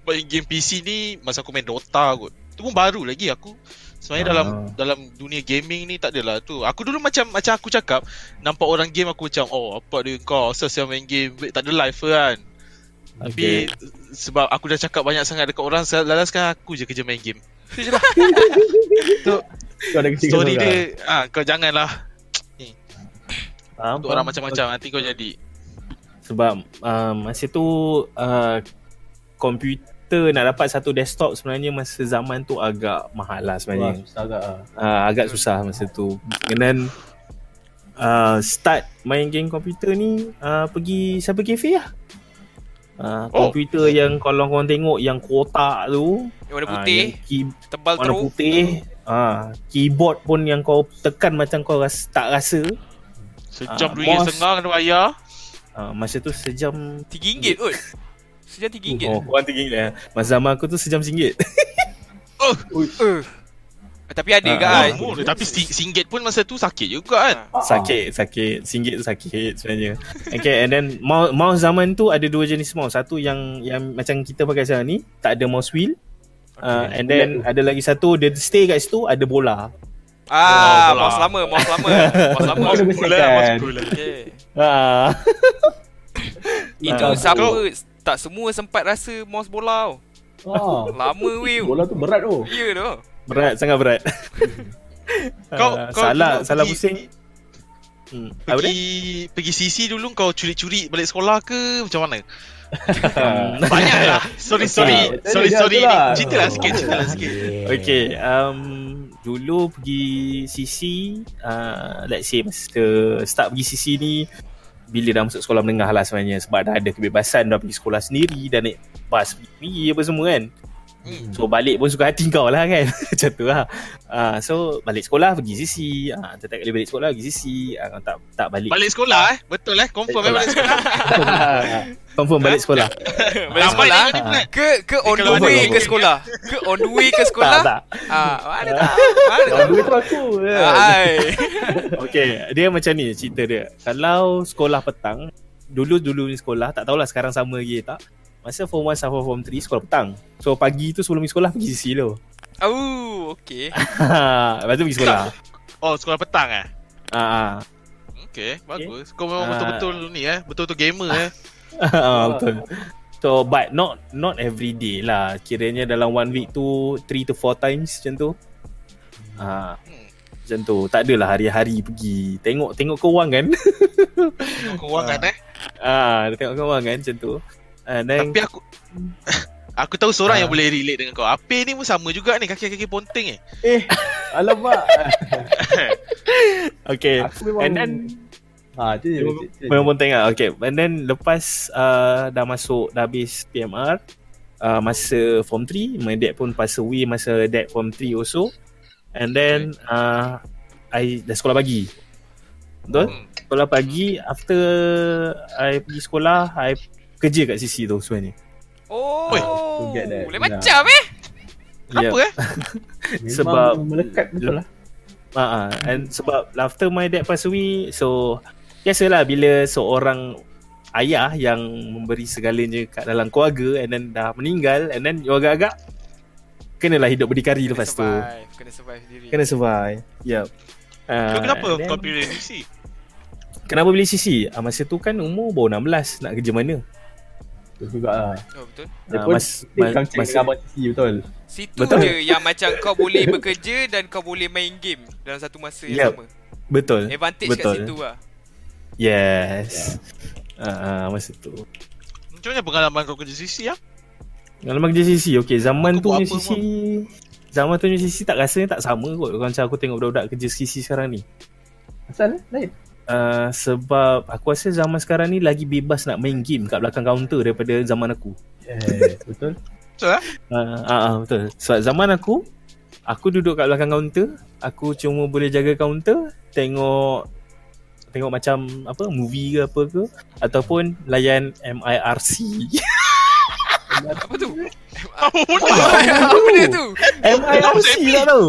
main game PC ni masa aku main Dota kot. Tu pun baru lagi aku. Sebenarnya Ah. dalam dalam dunia gaming ni tak adalah tu. Aku dulu macam macam aku cakap nampak orang game aku macam oh apa dia kau asal yang main game tak ada live ke kan. Tapi Okay. sebab aku dah cakap banyak sangat dekat orang lalas kan aku je kerja main game. Tu je lah. Kau ada kecil Story dia ah kau janganlah Faham, untuk faham. orang macam-macam nanti kau jadi. Sebab uh, masa tu uh, komputer nak dapat satu desktop sebenarnya masa zaman tu agak mahal lah Wah, sebenarnya. susah agak lah. uh, agak susah masa tu. And then uh, start main game komputer ni uh, pergi cyber cafe lah. Uh, Oh. komputer yang kalau korang tengok yang kotak tu Yang warna putih, yang key, tebal warna teruk. putih ah, keyboard pun yang kau tekan macam kau ras, tak rasa Sejam Ah, dua ringgit mouse. setengah kena bayar. uh, masa tu sejam RM3 kot. Sejam RM3. oh, korang tinggi lah masa zaman aku tu sejam singgit Uh. Tapi ada Ah, kan? ah, Oh, murah. tapi si- singgit pun masa tu sakit juga kan. Ah. sakit sakit singgit tu sakit sebenarnya okay and then mouse, mouse zaman tu ada dua jenis mouse satu yang yang macam kita pakai sekarang ni tak ada mouse wheel Uh, and then ada lagi satu dia stay kat situ ada bola. Ah, Oh, bola. mouse lama, mouse lama. Mouse lama. Kau ada bersihkan. Okay. Ah. Itu Ah. siapa Kau- tak semua sempat rasa mouse bola tau. Ah, Lama weh. bola tu berat tu. Ya tu. berat sangat berat. Kau- Ah, kau salah salah pergi- pusing. Hmm. Pergi pergi CC dulu kau curi-curi balik sekolah ke macam mana? Banyak lah. Sorry sorry. Ah, Sorry sorry lah. Cerita lah sikit, cerita lah sikit. Okay, um, dulu pergi CC, uh, let's say masa start pergi CC ni bila dah masuk sekolah menengah lah sebenarnya sebab dah ada kebebasan dah pergi sekolah sendiri dah naik bas pergi apa semua kan. Hmm. So balik pun suka hati kau lah kan Macam tu lah uh, So balik sekolah pergi CC uh, Setiap kali balik sekolah pergi CC uh, tak, tak balik Balik sekolah eh? Betul eh? Confirm eh balik sekolah? Confirm balik sekolah. Balik sekolah ke ke on the way ke sekolah? Ke on the way ke sekolah? Tak, tak. Ah, mana tak? Mana Yang tak? dua tu aku ya. Ai. Okay, dia macam ni cerita dia. Kalau sekolah petang, dulu-dulu ni sekolah, tak tahulah sekarang sama lagi tak. Masa form 1 sampai form 3 sekolah petang. So pagi tu sebelum pergi sekolah pergi CC dulu. Oh, okey. Lepas tu pergi sekolah. Oh, sekolah petang eh? Ah, ah. Okay, bagus. Kau memang Ah. betul-betul ni eh. Betul-betul gamer eh. Ah, betul. So but not not every day lah. Kiranya dalam one week tu 3 to 4 times macam tu. Ah, Hmm. macam tu. Tak adalah hari-hari pergi. Tengok tengok keuang kan. Tengok Kewangan eh. ah, dia tengok keuang kan macam tu. And then Tapi aku Aku tahu seorang Ah. yang boleh relate dengan kau. Ape ni pun sama juga ni kaki-kaki ponteng eh. Eh, alamak. okay. Aku memang And then- Ha, je. Memang- Memang pun tengok Okay And then lepas uh, Dah masuk Dah habis PMR uh, Masa form 3 My dad pun pass away Masa dad form 3 also And then uh, I dah sekolah pagi Betul? Hmm. Sekolah pagi After I pergi sekolah I kerja kat CC tu sebenarnya Oh, boleh Ya. macam eh? Kenapa eh? Memang Sebab melekat betul lah. uh, uh, And sebab After my dad pass away So Biasalah bila seorang Ayah yang memberi segalanya kat dalam keluarga And then dah meninggal And then you agak-agak Kenalah hidup berdikari Kena lepas tu survive, Kena survive sendiri. Kena survive Yup uh, So, kenapa then- kau pilih DC? Kenapa pilih CC? Uh, masa tu kan umur baru 16 Nak kerja mana? Betul juga lah. Oh, betul. Dia Ah, pun mas- mas- dengan abang Cici betul. Situ Betul. je yang macam kau boleh bekerja dan kau boleh main game dalam satu masa yang Yep. sama. Betul Advantage Betul. kat situ lah. Yes uh, uh, Masa tu Macam mana pengalaman kau kerja CC ah? Dalam kerja CC Okay zaman Aku tu punya CC Zaman tu punya CC tak rasanya tak sama kot Kalau macam aku tengok budak-budak kerja CC sekarang ni Asal eh? Lain. uh, Sebab aku rasa zaman sekarang ni Lagi bebas nak main game kat belakang kaunter Daripada zaman aku Yes, betul. Betul eh? uh, uh, uh, Betul Sebab zaman aku Aku duduk kat belakang kaunter Aku cuma boleh jaga kaunter Tengok Tengok macam Apa Movie ke apa ke Ataupun Layan MIRC Apa tu? Apa benda? Apa tu? MIRC tak tahu.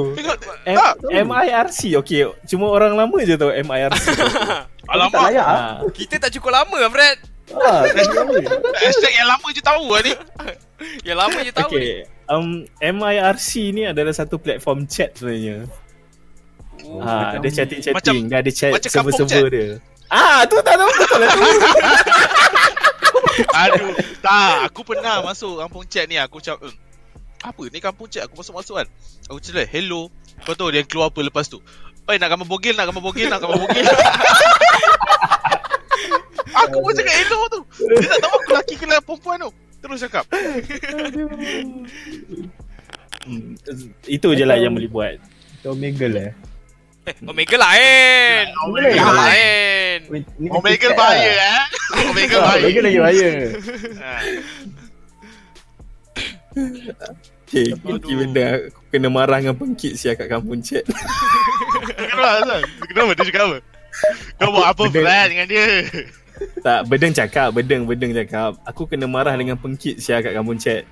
MIRC Okay Cuma orang lama je tahu MIRC Tak Alamak. layak ah. Ah, Kita tak cukup lama Fred. Ah. Hashtag yang lama je tahu lah ni. Yang lama je tahu ni. Okay um, MIRC ni adalah satu platform chat sebenarnya Oh, ha, macam- Dia chatting-chatting Dia ada chat server-server dia Ah tu tak tahu betul lah tu Aduh, tak. Aku pernah masuk kampung chat ni. Aku macam, eh, apa ni kampung chat? Aku masuk-masuk kan. Aku cakap, hello. Kau tahu dia keluar apa lepas tu? Oi, nak gambar bogel, nak gambar bogel, nak gambar bogel. aku pun cakap hello tu. Dia tak tahu aku lelaki ke perempuan tu. Terus cakap. hmm, Itu je lah yang boleh buat Kau Omegle eh. Eh, Omega lain. Omega Omega lain. lain. Ni Omega chat bahaya lah. eh. Omega Ah, bahaya. Omega lagi bahaya. Ha. Okay. Kiki benda Aku kena marah dengan pengkit siap kat kampung chat Kenapa Azlan? Kenapa dia cakap apa? Kau buat apa Fred dengan dia? Tak Bedeng cakap Bedeng Bedeng cakap Aku kena marah dengan pengkit siap kat kampung chat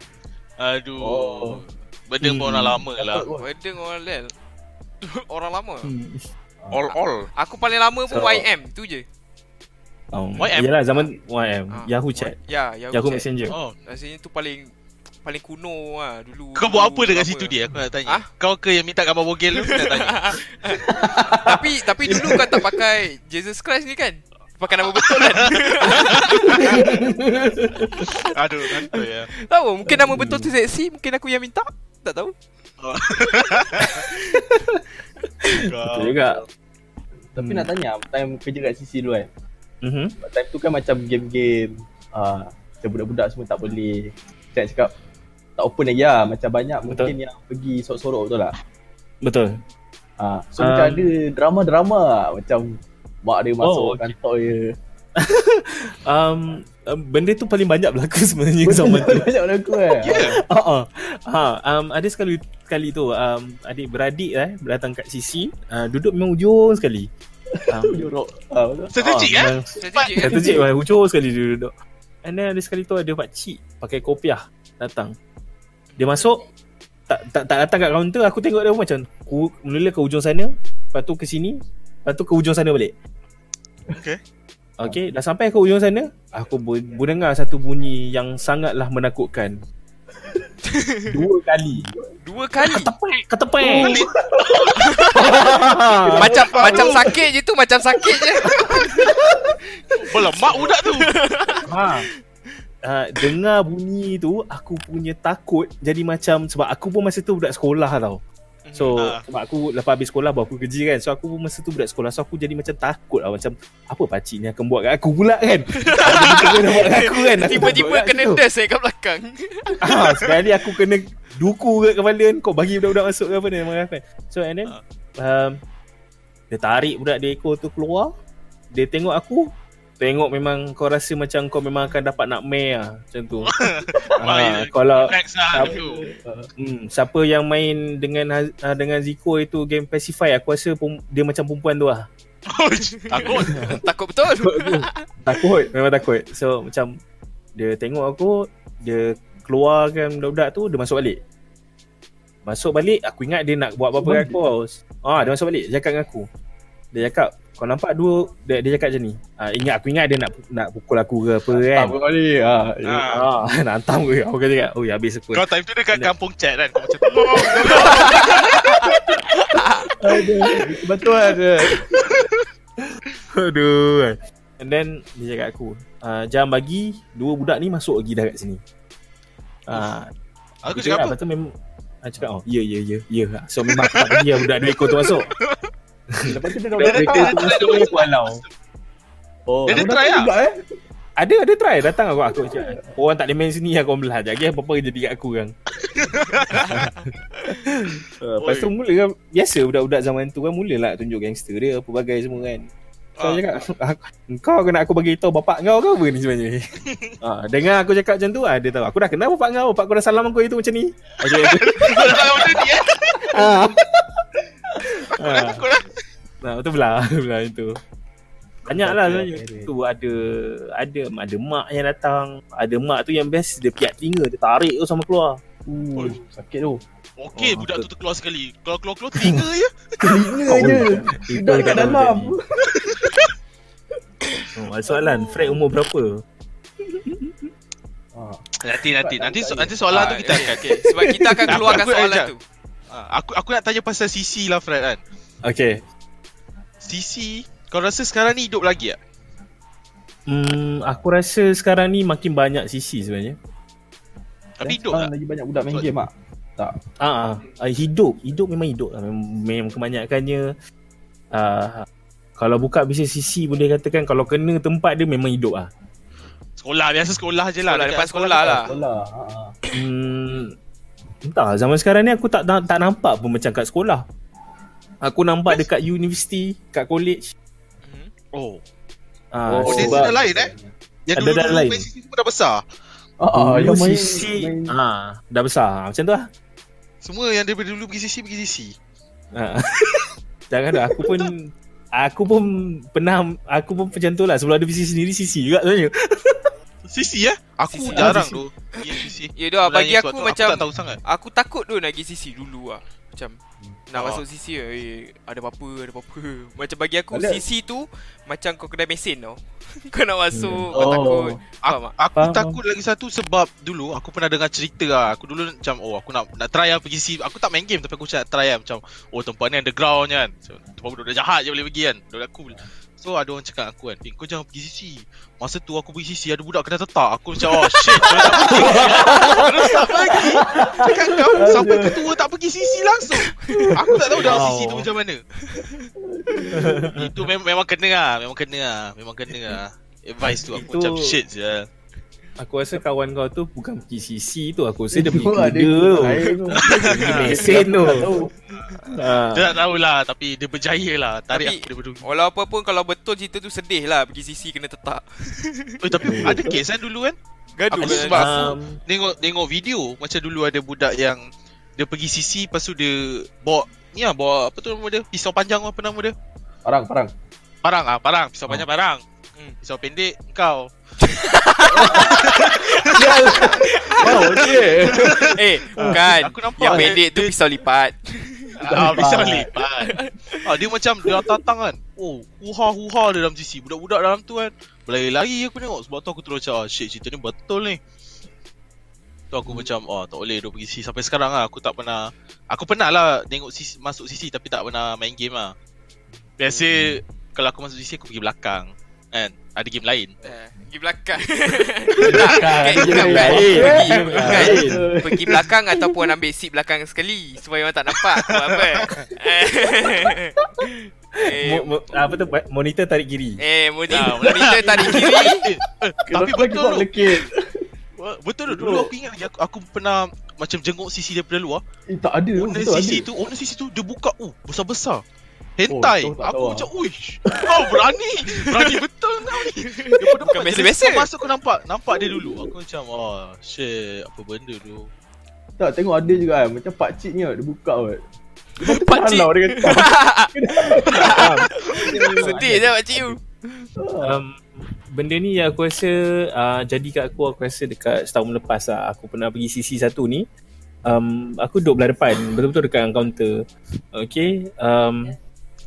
Aduh. Oh. Pun Hmm. orang lama lah. Wedeng orang lain. Orang lama. hmm. All all. Aku paling lama pun So- YM tu je. um, YM? Yelah zaman YM Ah, Yahoo chat Ya, Yahoo, Yahoo chat. Messenger Oh. Rasanya tu paling paling kuno lah dulu. Kau buat apa dekat situ dia? Aku nak tanya. Ah? Kau ke yang minta gambar bogel tu? Aku nak tanya. tapi tapi dulu kau tak pakai Jesus Christ ni kan? Pakai nama betul kan? Aduh, nanti ya. tahu, mungkin nama betul tu seksi, mungkin aku yang minta. Tak tahu. Betul juga Tapi Hmm. nak tanya, time kerja kat CC dulu kan. Mhm. Time tu kan macam game-game ah macam budak-budak semua tak boleh chat cakap tak open lagi lah. Macam banyak Betul. mungkin yang pergi sorok-sorok betul tak? Betul Ah, so Um, macam ada drama-drama lah. Macam mak dia masuk Oh, oh, okay. kantor dia. um, um, Benda tu paling banyak berlaku sebenarnya zaman tu Banyak berlaku eh. Yeah. Ha uh, ha um ada sekali kali tu um adik beradik eh datang kat sisi uh, duduk memang ujung sekali. Um. Ah, betul. Strategik ah, eh? Strategik? Strategik hujung sekali dia duduk. And then ada sekali tu ada pak cik pakai kopiah datang. Dia masuk tak tak, tak datang kat kaunter aku tengok dia macam ku, mula ke ujung sana, lepas tu ke sini, lepas tu ke ujung sana balik. Okay. Okay, dah sampai ke ujung sana, aku bu- dengar satu bunyi yang sangatlah menakutkan. Dua kali. Dua kali. Ketepek, ketepek. macam macam sakit je tu, macam sakit je. Bola mak budak tu. ha. Uh, dengar bunyi tu aku punya takut jadi macam sebab aku pun masa tu budak sekolah tau. So Ah. sebab aku lepas habis sekolah baru aku kerja kan. So aku pun masa tu budak sekolah. So aku jadi macam takut lah macam apa pakcik ni akan buat kat aku pula kan. Dia buat kat aku kan. Aku Tiba-tiba kena dash eh kat belakang. ah, sekali aku kena duku kat kepala kan kau bagi budak-budak masuk ke apa ni memang kan. So and then um, dia tarik budak dia ekor tu keluar. Dia tengok aku Tengok memang kau rasa macam kau memang akan dapat nak meh lah Macam tu. Ah, Kalau lah Siapa- tu. hmm, Siapa yang main dengan ah, dengan Zico itu game Pacify Aku rasa pem- dia macam perempuan tu lah. Takut. Takut betul. Takut. Aku Takut Memang takut. So macam Dia tengok aku Dia keluarkan budak-budak tu Dia masuk balik. Masuk balik Aku ingat dia nak buat apa-apa dengan aku Ah, Dia masuk balik Dia cakap dengan aku. Dia cakap Kau nampak dua Dia, dia cakap macam ni. Ah, Ingat aku ingat dia nak nak pukul aku ke apa kan? Tak balik. Ha. Ah. Ah, nak hantam ke Aku kata cakap Oh ya habis aku. Kau time tu dekat kampung chat kan? Kau macam Betul ada. Aduh kan. And then dia cakap aku uh, Jangan bagi Dua budak ni masuk lagi dah kat sini. Uh, Aku cakap apa? Lepas tu memang Aku cakap oh ya ya ya ya. So memang aku tak bagi lah budak dua ekor tu masuk Lepas tu dia dah dia- dia- Aku halau Oh, Dia- try lah. juga, eh. Ada ada try. Datang aku Aku cakap Orang tak boleh main sini Aku belah lagi apa-apa jadi kat aku kan. Uh, Lepas tu mula kan Biasa budak-budak zaman tu kan Mulalah tunjuk gangster dia Apa bagai semua kan. So Ah. aku cakap "Aku- Kau kena aku bagi tahu bapak kau ke apa ni sebenarnya? Ha, Dengar aku cakap macam tu ah, Dia tahu. Aku dah kenal bapak kau Bapak kau dah salam aku itu macam ni. Aku cakap gitu. Benda ni eh Ah. Lah Nah, betul belah, belah itu. Banyak lah Okey, sebenarnya. Tu ada ada ada mak yang datang. Ada mak tu yang best dia piat telinga, dia tarik tu sama keluar. Uh, sakit tu. Okey Oh, budak tu terkeluar sekali Kalau keluar-keluar telinga je Telinga je. Itu Dah kat dalam. Oh, ada soalan, Fred umur berapa? Ha. Nanti nanti nanti so, nanti soalan tu kita akan okay. Sebab kita akan keluarkan soalan tu. Ah, Aku aku nak tanya pasal CC lah Fred kan Okay. CC Kau rasa sekarang ni hidup lagi tak? Hmm, aku rasa sekarang ni makin banyak sisi sebenarnya. Tapi Eh, hidup tak? lagi banyak budak main game tak? Tak. Ah, ah, hidup, hidup memang hidup lah. Memang, memang kebanyakannya ah, kalau buka bisnes sisi boleh katakan kalau kena tempat dia memang hidup ah. Sekolah biasa sekolah je lah Sekolah, Dekat depan sekolah lah. Sekolah. Ha. ha. Hmm, entah zaman sekarang ni aku tak tak, nampak pun macam kat sekolah. Aku nampak dekat universiti, kat college. Mhm. Oh Ah, Oh, dia dah lain eh Yang Ada dulu dah dulu lain. CC semua dah besar Ha, ha, dulu yang main, sisi main ah dah besar macam tu lah. Semua yang daripada dulu pergi CC pergi CC Ah. Jangan dah aku pun aku pun pernah aku pun macam tu lah sebelum ada bisnes sendiri sisi juga sebenarnya. CC eh Aku CC. jarang Ah, CC. tu pergi CC Ya dah bagi aku macam Aku tak tahu sangat aku takut tu nak pergi CC dulu lah. Macam nak Oh. masuk CC eh ada apa-apa, ada apa-apa. Macam bagi aku. CC tu macam kau kedai mesin tau. kau nak masuk Hmm. kau Oh. takut. Aku, tak? aku Faham, takut lagi satu sebab dulu aku pernah dengar cerita lah. Aku dulu macam oh aku nak nak try lah pergi CC. Aku tak main game tapi aku macam nak try lah macam oh tempat ni underground kan. So, tempat budak jahat je boleh pergi kan. Budak cool. So ada orang cakap aku kan, "Eh kau jangan pergi CC." Masa tu aku pergi CC ada budak kena tetak. Aku macam oh shit. Kau tak pergi. Terus tak pergi. Cakap kau sampai ketua tak pergi CC langsung. Aku tak tahu dah Wow. CC tu macam mana. Itu memang memang kena lah, memang kena lah, memang kena lah. Advice tu aku Itu- macam shit je. Aku rasa kawan kau tu bukan pergi sisi tu aku rasa dia pergi kuda ada tu. mesin tu. Tak tahu. Ah. Dia tak tahulah tapi dia berjaya lah tarik Tapi- aku daripada dulu. Walau apa pun kalau betul cerita tu sedih lah pergi CC kena tetak. Oh, tapi ada kes kan dulu kan? Gaduh Aku kan. sebab aku Um, tengok tengok video macam dulu ada budak yang dia pergi CC lepas tu dia bawa ni lah bawa apa tu nama dia? Pisau panjang apa nama dia? Parang, parang. Parang ah, parang, pisau Oh. panjang parang. Hmm. Pisau pendek kau. Oh, okay. Eh, bukan. Aku nampak Yang dia- pendek tu dia- pisau lipat. Ah, bisa lipat. Ah, dia macam dia datang kan. Oh, huha huha dia dalam GC. Budak-budak dalam tu kan. Berlari-lari aku tengok sebab tu aku terus macam ah, shit cerita ni betul ni. Tu aku macam oh tak boleh dia pergi CC sampai sekarang lah aku tak pernah aku pernah lah tengok CC, masuk CC tapi tak pernah main game lah. Biasa kalau aku masuk CC aku pergi belakang kan. Ada game lain. Eh, Pergi belakang. Belakang, Kan, pergi, Dia bukan. lain. Pergi belakang ataupun ambil seat belakang sekali supaya orang tak nampak buat apa. eh, Mo- mo- apa tu monitor tarik kiri. eh monitor, Ah, monitor tarik kiri. Tapi betul tu. lekit? Betul tu. Dulu aku ingat lagi aku, aku pernah macam jenguk CC daripada luar. Eh, tak ada. Owner CC ada. tu, owner CC tu dia buka uh besar-besar. Hentai. Oh, aku tahu macam uish. Kau berani. Berani betul kau ni. Daripada Bukan buka biasa-biasa. Masuk aku nampak nampak dia dulu. Aku macam oh shit apa benda tu. Tak, tengok ada juga kan. Macam pakcik ni dia buka kot. Lepas tu Pakcik. halau dia kata. Sedih je makcik you. Um, benda ni yang aku rasa uh, jadi kat aku aku rasa dekat setahun lepas lah aku pernah pergi CC satu ni um, aku duduk belah depan betul-betul dekat counter okay um,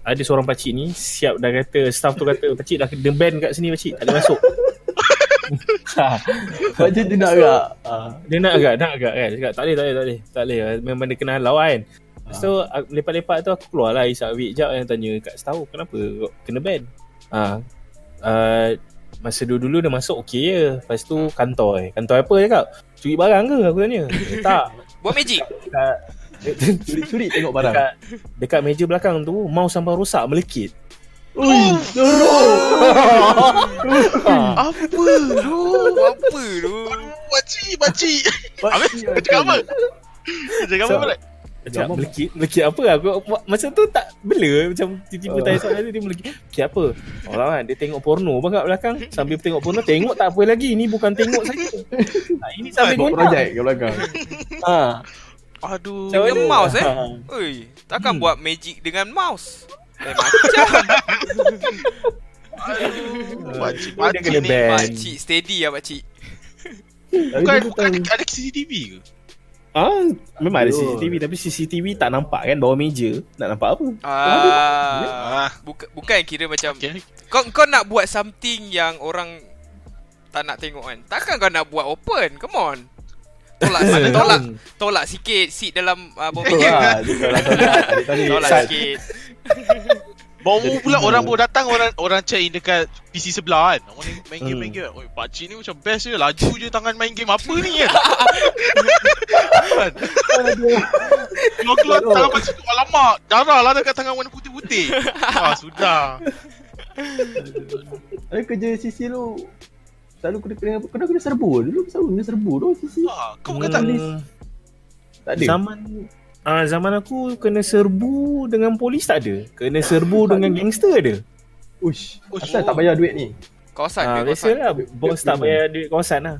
ada seorang pakcik ni siap dah kata staff tu kata pakcik dah kena ban kat sini pakcik. Tak boleh masuk. Pakcik tu nak agak. Ah. dia nak agak nak agak kan? Cakap tak boleh tak boleh tak boleh. Tak boleh. Memang dia kena halau kan? Tu aku- lepak-lepak tu aku keluar lah Isap Wik jap yang tanya kat tahu kenapa kena ban? Ha, uh, Masa dulu-dulu dia masuk okey je. Lepas tu kantoi Kantoi apa cakap? Curi barang ke? Aku tanya. Eh, Tak. Buat magic. Curi-curi tengok barang. dekat, dekat meja belakang tu Mouse sampai rosak melekit Ui, teruk. ha. Apa tu? Apa tu? Pakcik, pakcik. Pakcik Kau cakap apa? Kau cakap apa pula? Macam Macam melekit Melekit apa aku, aku Masa tu tak Bela Macam tiba-tiba Oh. tanya soalan dia Dia melekit Melekit apa Orang kan dia tengok porno pun kat belakang Sambil tengok porno Tengok tak apa lagi Ini bukan tengok saja nah, Ini sambil Buat projek kat belakang. ha. Aduh. Macam Dengan mana? mouse eh? Oi, takkan Hmm. buat magic dengan mouse? Eh macam Aduh. Pakcik, Dia pakcik kena ni. ban. Pakcik steady lah pakcik Bukan, bukan ada, ada CCTV ke? Ah, memang ada Betul. CCTV tapi CCTV tak nampak kan bawah meja. Nak nampak apa? Ah, Ah, bukan bukan kira macam okay. kau kau nak buat something yang orang tak nak tengok kan. Takkan kau nak buat open. Come on. Tolak Mana tolak tolak sikit seat dalam uh. Dia kalau tolak. Tolak Sat. sikit. Bawa Jadi pula orang baru datang orang orang check in dekat PC sebelah kan. Orang ni main game Hmm. main game. Oi pakcik ni macam best je laju je tangan main game apa ni kan. kan? Keluar tangan pakcik tu alamak darah lah dekat tangan warna putih-putih. Ah sudah. Ada kerja CC lu. Selalu kena kena kena kena serbu dulu selalu kena serbu tu. Ah, kau bukan tak Hmm, Tak ada. Zaman ah zaman aku kena serbu dengan polis tak ada. Kena serbu dengan gangster ada. Ush. Ush. Asal tak bayar duit ni. Kawasan Ah, dia kawasan. biasalah bos tak bayar duit kawasan lah.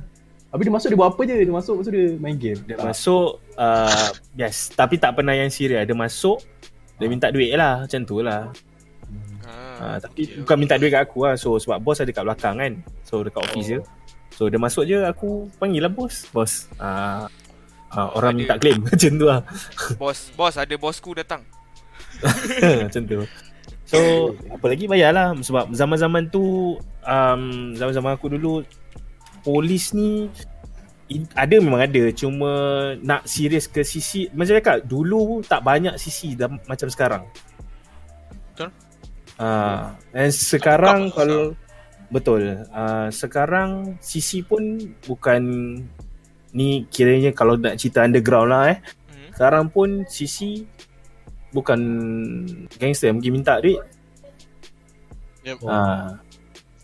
Habis dia masuk dia buat apa je? Dia masuk masuk dia main game. Dia Tak. masuk uh, yes, tapi tak pernah yang serius. Dia masuk dia minta duit lah macam tu lah. Ah. Ah, tapi okay, bukan minta duit kat aku lah. So sebab bos ada kat belakang kan. So dekat office Oh. je. So dia masuk je aku panggil lah bos. Bos. Ah, ah, orang Ada. minta claim macam tu lah. Bos, bos ada bosku datang. macam tu. So apa lagi bayarlah sebab zaman-zaman tu um, zaman-zaman aku dulu polis ni in, ada memang ada cuma nak serius ke sisi macam cakap dulu tak banyak sisi dah, macam sekarang. Betul. Ah, dan sekarang Tak kalau betul. Ah, sekarang sisi pun bukan ni kiranya kalau nak cerita underground lah eh. Hmm. Sekarang pun sisi bukan gangster pergi minta duit. Yep. Oh. Ha.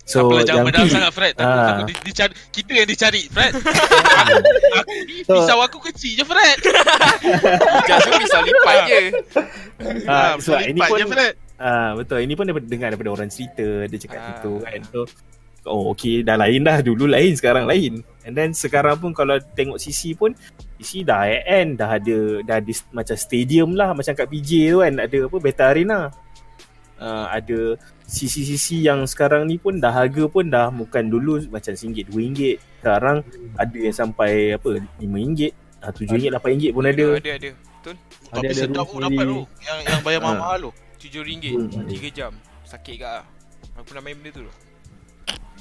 So, So Apalah jangan yang mendalam P, sangat Fred. Takut, Ah. takut di, dicari, kita yang dicari Fred. aku, aku So- pisau aku kecil je Fred. Tu pisau lipat je. ha, Ah, sebab ini lipat pun je Fred. Ah betul ini pun daripada dengar daripada orang cerita dia cakap Ah. gitu kan. So oh okey dah lain dah dulu lain sekarang lain. And then sekarang pun kalau tengok CC pun CC dah end dah ada dah ada macam stadium lah macam kat PJ tu kan ada apa Beta Arena. Uh, ada CC-CC yang sekarang ni pun dah harga pun dah bukan dulu macam RM1, RM2. Sekarang ada yang sampai apa RM5, ah, RM7, RM8 pun ada. Ada ada. Betul. Tapi ada sedap pun dapat tu. Yang yang bayar Ha. mahal-mahal tu. RM7 Hmm. 3 jam. Sakit gak ah. Aku pernah main benda tu. tu.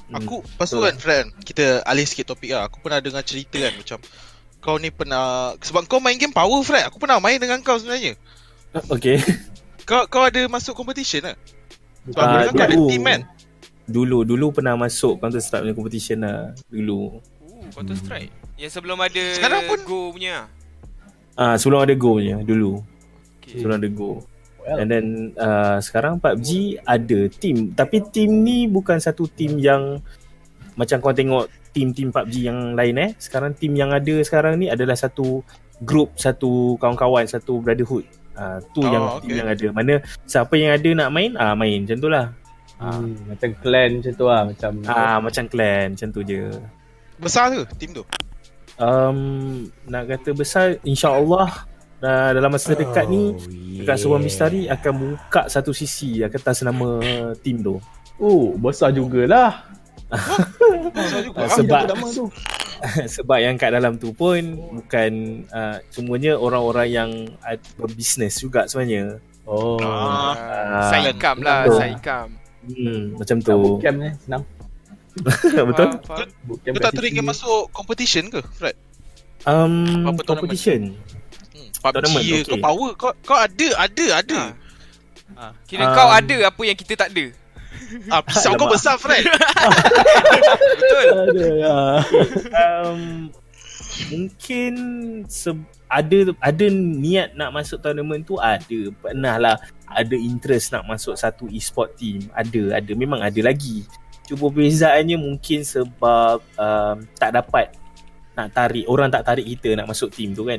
Hmm. Aku lepas tu Betul. kan friend Kita alih sikit topik lah Aku pernah dengar cerita kan Macam Kau ni pernah Sebab kau main game power friend Aku pernah main dengan kau sebenarnya Okay. Kau kau ada masuk competition lah Sebab Ah, aku dengar kau ada dulu. team kan Dulu dulu pernah masuk Counter Strike punya competition lah dulu. Uh, Counter Strike. Yang sebelum ada Sekarang pun- Go punya. Ah sebelum ada Go punya dulu. Okay. Sebelum ada Go. Well. And then uh, sekarang PUBG ada team tapi team ni bukan satu team yang macam kau tengok team-team PUBG yang lain eh. Sekarang team yang ada sekarang ni adalah satu group, satu kawan-kawan, satu brotherhood. Ah tu Oh, yang okay. team yang ada. Mana siapa yang ada nak main, ah main macam tu lah. Ah, Hmm, macam clan macam tu lah macam ah macam clan macam tu je. Besar ke team tu Um, nak kata besar insya-Allah uh, dalam masa dekat ni dekat sebuah misteri akan buka satu sisi atas nama team tu. Oh, besar jugalah. Besar juga Ah, sebab Apa nama tu? sebab yang kat dalam tu pun bukan uh, semuanya orang-orang yang uh, berbisnes juga sebenarnya. Oh. Ah. Ah, Side income lah, side income. Hmm, macam tu. bootcamp ni senang. Betul? Kau tak teringin masuk competition ke Fred Um, competition. PUBG okay. okay. kau power Kau kau ada Ada ada Ha. Ah. Kira Um, kau ada apa yang kita tak ada. ah, Pisau kau besar Fred Betul. Ada ya. um, mungkin se- ada ada niat nak masuk tournament tu ada pernah lah ada interest nak masuk satu e-sport team ada ada memang ada lagi cuma perbezaannya mungkin sebab um, tak dapat nak tarik orang tak tarik kita nak masuk team tu kan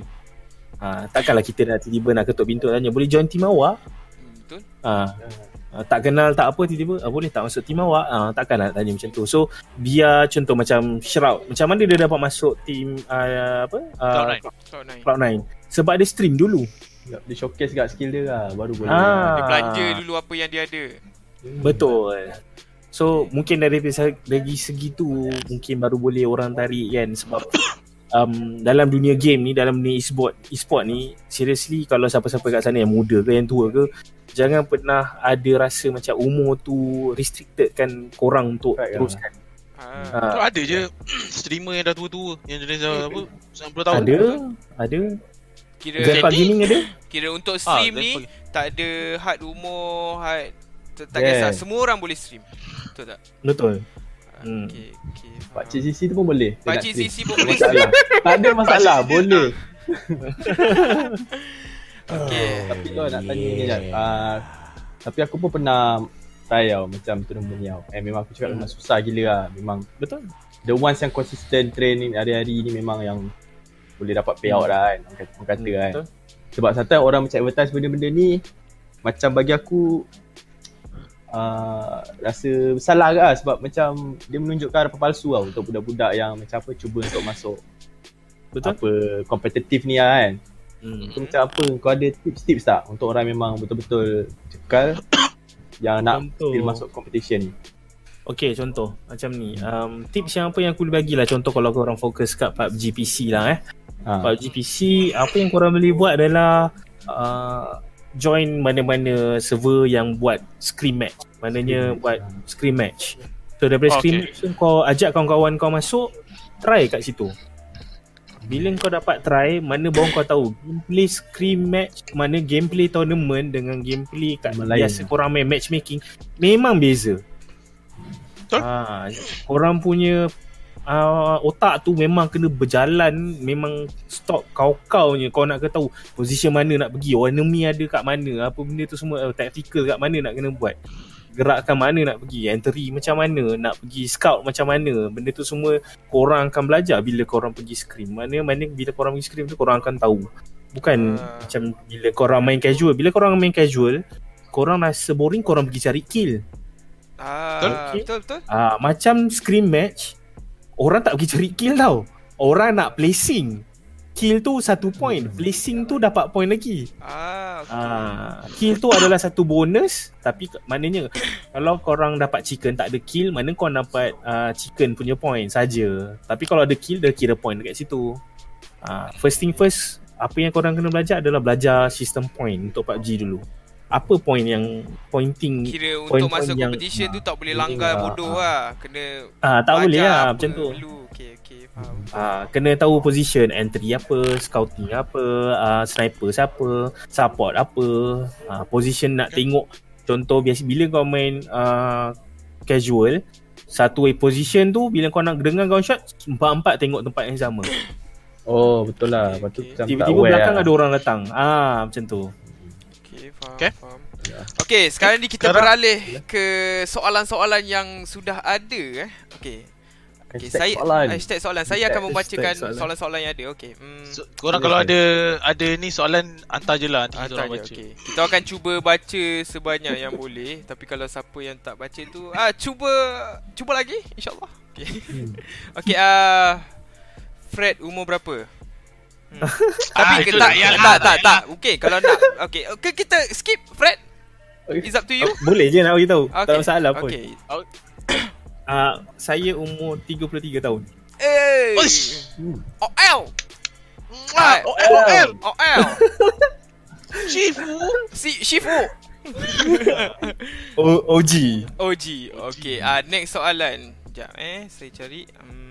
ha, takkanlah kita nak tiba-tiba nak ketuk pintu tanya boleh join team awak Hmm, Betul. ha, Uh, tak kenal tak apa tiba-tiba uh, boleh tak masuk team awak uh, takkan nak tanya macam tu so biar contoh macam Shroud macam mana dia dapat masuk team uh, apa uh, Cloud9. Cloud9. Cloud9 sebab dia stream dulu Dia showcase kat skill dia lah baru boleh. Ah. Dia belanja dulu apa yang dia ada. betul so mungkin dari segi- dari segi tu mungkin baru boleh orang tarik kan sebab um, dalam dunia game ni dalam dunia e-sport e-sport ni seriously kalau siapa-siapa kat sana yang muda ke yang tua ke jangan pernah ada rasa macam umur tu restricted kan korang untuk Correct lah. teruskan Ha. Ah. Kau ada je streamer yang dah tua-tua Yang jenis dah apa 90 tahun Ada, ada. Kira Jadi- Gaming ada? kira untuk Ah, stream dia ni tak ada had umur, had tak, tak Yeah. kisah. Semua orang boleh stream. Betul tak? Betul. Hmm. Okey, okey. Pak faham. Cik Sisi tu pun boleh. Pakcik. Sisi pun boleh masalah. tak ada masalah, Pakcik boleh. Okey. Tapi kau nak tanya ni Jad. Uh, tapi aku pun pernah try tau macam tournament ni tau. Eh memang aku cakap memang susah gila lah. Memang Betul. the ones yang consistent training hari-hari ni memang yang boleh dapat payout lah kan. Orang kata, orang kata kan. Betul. Sebab sometimes orang macam advertise benda-benda ni macam bagi aku uh, rasa salah ke lah sebab macam dia menunjukkan harapan palsu tau untuk budak-budak yang macam apa cuba untuk masuk Betul. apa kompetitif ni lah kan. Hmm. So macam apa kau ada tips-tips tak untuk orang memang betul-betul cekal yang nak Contoh. masuk competition ni? Okay contoh Macam ni um, Tips yang apa yang aku boleh bagi lah Contoh kalau korang fokus kat PUBG PC lah eh Ha. PUBG PC Apa yang korang boleh buat adalah uh, Join mana-mana server yang buat scrim match Maknanya match, buat ha. scrim match So daripada Okay. scrim match tu Kau ajak kawan-kawan kau masuk Try kat situ bila kau dapat try Mana baru kau tahu Gameplay scrim match Mana gameplay tournament Dengan gameplay kat lain. Biasa korang main matchmaking Memang beza Betul. ha, Korang punya uh, Otak tu memang kena berjalan Memang stop kau-kau je Kau nak kena tahu Position mana nak pergi Oh enemy ada kat mana Apa benda tu semua uh, Tactical kat mana nak kena buat Gerakkan mana nak pergi Entry macam mana Nak pergi scout macam mana Benda tu semua Korang akan belajar Bila korang pergi scrim Mana mana bila korang pergi scrim tu Korang akan tahu Bukan Ah. macam Bila korang main casual Bila korang main casual Korang rasa boring Korang pergi cari kill Ah, Betul. betul betul. Ah, Macam scrim match Orang tak pergi cari kill tau Orang nak placing Kill tu satu point Placing tu dapat point lagi Ah. okay. Ah, kill tu adalah satu bonus tapi maknanya kalau korang dapat chicken tak ada kill mana kau dapat uh, chicken punya point saja. Tapi kalau ada kill dia kira point dekat situ. Ah, first thing first apa yang korang kena belajar adalah belajar sistem point untuk PUBG dulu. Apa point yang pointing Kira Point- untuk masa point yang- competition tu tak boleh Ah, langgar ah, bodoh ah. lah. Kena ah tak boleh lah apa macam tu. Dulu. Okay, okay, faham. Ah, kena tahu position entry apa, scouting apa, ah, sniper siapa, support apa, ah, position nak tengok contoh biasa bila kau main ah, casual satu way position tu bila kau nak dengar gunshot empat-empat tengok tempat yang sama. Oh betul lah. Okay, Lepas tu okay. Tiba-tiba belakang lah. ada orang datang. Ah macam tu. Okay, faham, Okay. faham. Ya. Okay, sekarang ni kita Sekarang- beralih ke soalan-soalan yang sudah ada eh. Okay. Okay, Hashtag saya soalan. hashtag soalan. Saya akan membacakan soalan. soalan-soalan yang ada. Okay. Hmm. So, korang Boleh, kalau ada ada ni soalan hantar je lah nanti Ah, kita orang baca. okay. Kita akan cuba baca sebanyak yang boleh Tapi kalau siapa yang tak baca tu ah Cuba Cuba lagi InsyaAllah Okay, Hmm. okay uh, Fred umur berapa? Hmm. Ah, Tapi itu tak, tak payah lah, tak, tak tak, tak, Okay kalau nak Okay, okay kita skip Fred Okay. It's up to you Boleh je nak bagi tahu. Okay. Tak ada masalah pun. Okay Ah, saya umur 33 tahun. Eh Uish. Hmm. Oh, ow Mwah, OL OL Oh, ow Shifu. Si, Shifu O- OG. OG Okay, uh, next soalan Sekejap eh, saya cari um,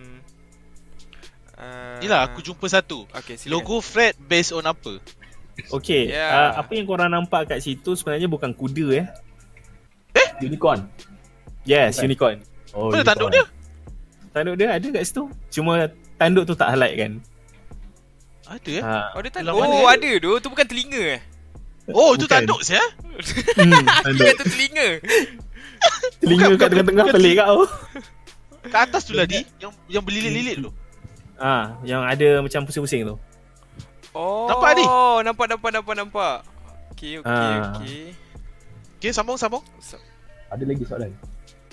uh, Inilah aku jumpa satu. Okay, silakan. Logo Fred based on apa? Okay, Yeah. uh, apa yang korang nampak kat situ sebenarnya bukan kuda eh. Unicorn. Yes, Right. unicorn. Oh, Mana unicorn. tanduk dia? Tanduk dia ada kat situ. Cuma tanduk tu tak highlight kan. Ada eh? Ha. Oh, dia Dalam Oh, mana, ada tu. Tu bukan telinga eh? Oh, itu Bukan. tanduk saya. Hmm, tanduk. kata telinga. Telinga kat tengah-tengah pelik kau. Kat atas tu lah di yang yang berlilit-lilit tu. Ah, yang ada macam pusing-pusing tu. Oh, Nampak ni? Nampak, nampak, nampak, nampak. Okay, okay, Ah. okay. Okay, sambung sambung. Ada lagi soalan.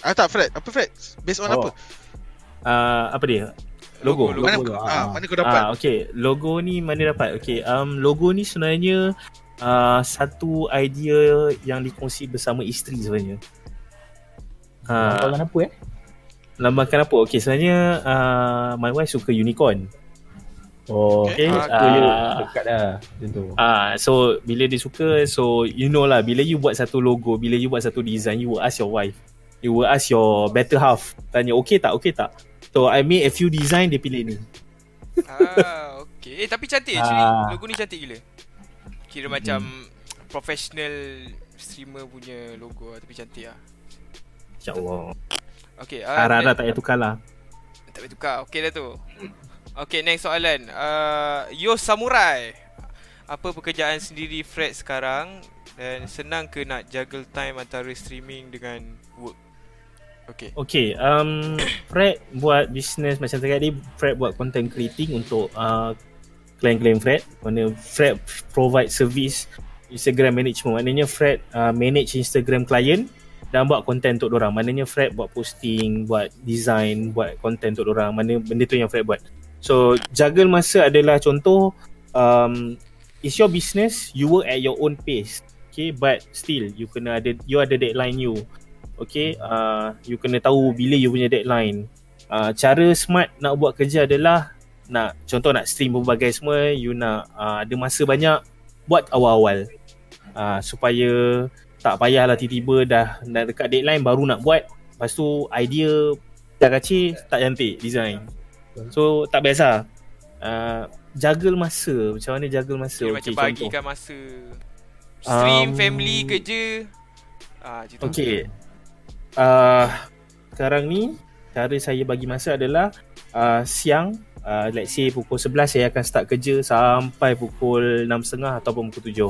Ah tak Fred, apa Fred? Based on Oh. apa? Ah, apa dia? Logo. Logo, Mana Logo, kau, ah. ah, mana kau dapat? Ah, okay. Logo ni mana dapat? Okay, um, logo ni sebenarnya uh, satu idea yang dikongsi bersama isteri sebenarnya. Ha, Soalan apa eh? Lambangkan apa? Okay, sebenarnya uh, my wife suka unicorn. Oh, Okay. Aku je Uh, dekat dah macam tu. Ah, so bila dia suka, so you know lah, bila you buat satu logo, bila you buat satu design, you will ask your wife. You will ask your better half. Tanya, okay tak, okay tak? So I made a few design, dia pilih ni. Ah, okay. Eh, tapi cantik actually. Ah. Logo ni cantik gila. Kira macam professional streamer punya logo lah, tapi cantik lah. InsyaAllah. Okay, Uh, Harap-harap tak payah tukar lah. Tak boleh tukar. Okay dah tu. Okay, next soalan. Uh, Yo Samurai. Apa pekerjaan sendiri Fred sekarang dan senang ke nak juggle time antara streaming dengan work? Okay. Okay, um, Fred buat business macam tadi Fred buat content creating untuk uh, klien-klien Fred mana Fred provide service Instagram management maknanya Fred uh, manage Instagram client dan buat content untuk orang maknanya Fred buat posting buat design buat content untuk orang mana benda tu yang Fred buat. So juggle masa adalah contoh um, it's your business you work at your own pace. Okay but still you kena ada you ada deadline you. Okay uh, you kena tahu bila you punya deadline. Uh, cara smart nak buat kerja adalah nak contoh nak stream berbagai semua you nak uh, ada masa banyak buat awal-awal. Uh, supaya tak payahlah tiba-tiba dah nak dekat deadline baru nak buat. Lepas tu idea dah kacir tak cantik design. So tak biasa. Uh, juggle masa. Macam mana juggle masa? Kira macam bagikan masa. Stream, Um, family, kerja. Ah. Okay uh, Sekarang ni Cara saya bagi masa adalah uh, Siang uh, Let's say pukul 11 Saya akan start kerja Sampai pukul 6.30 Ataupun pukul 7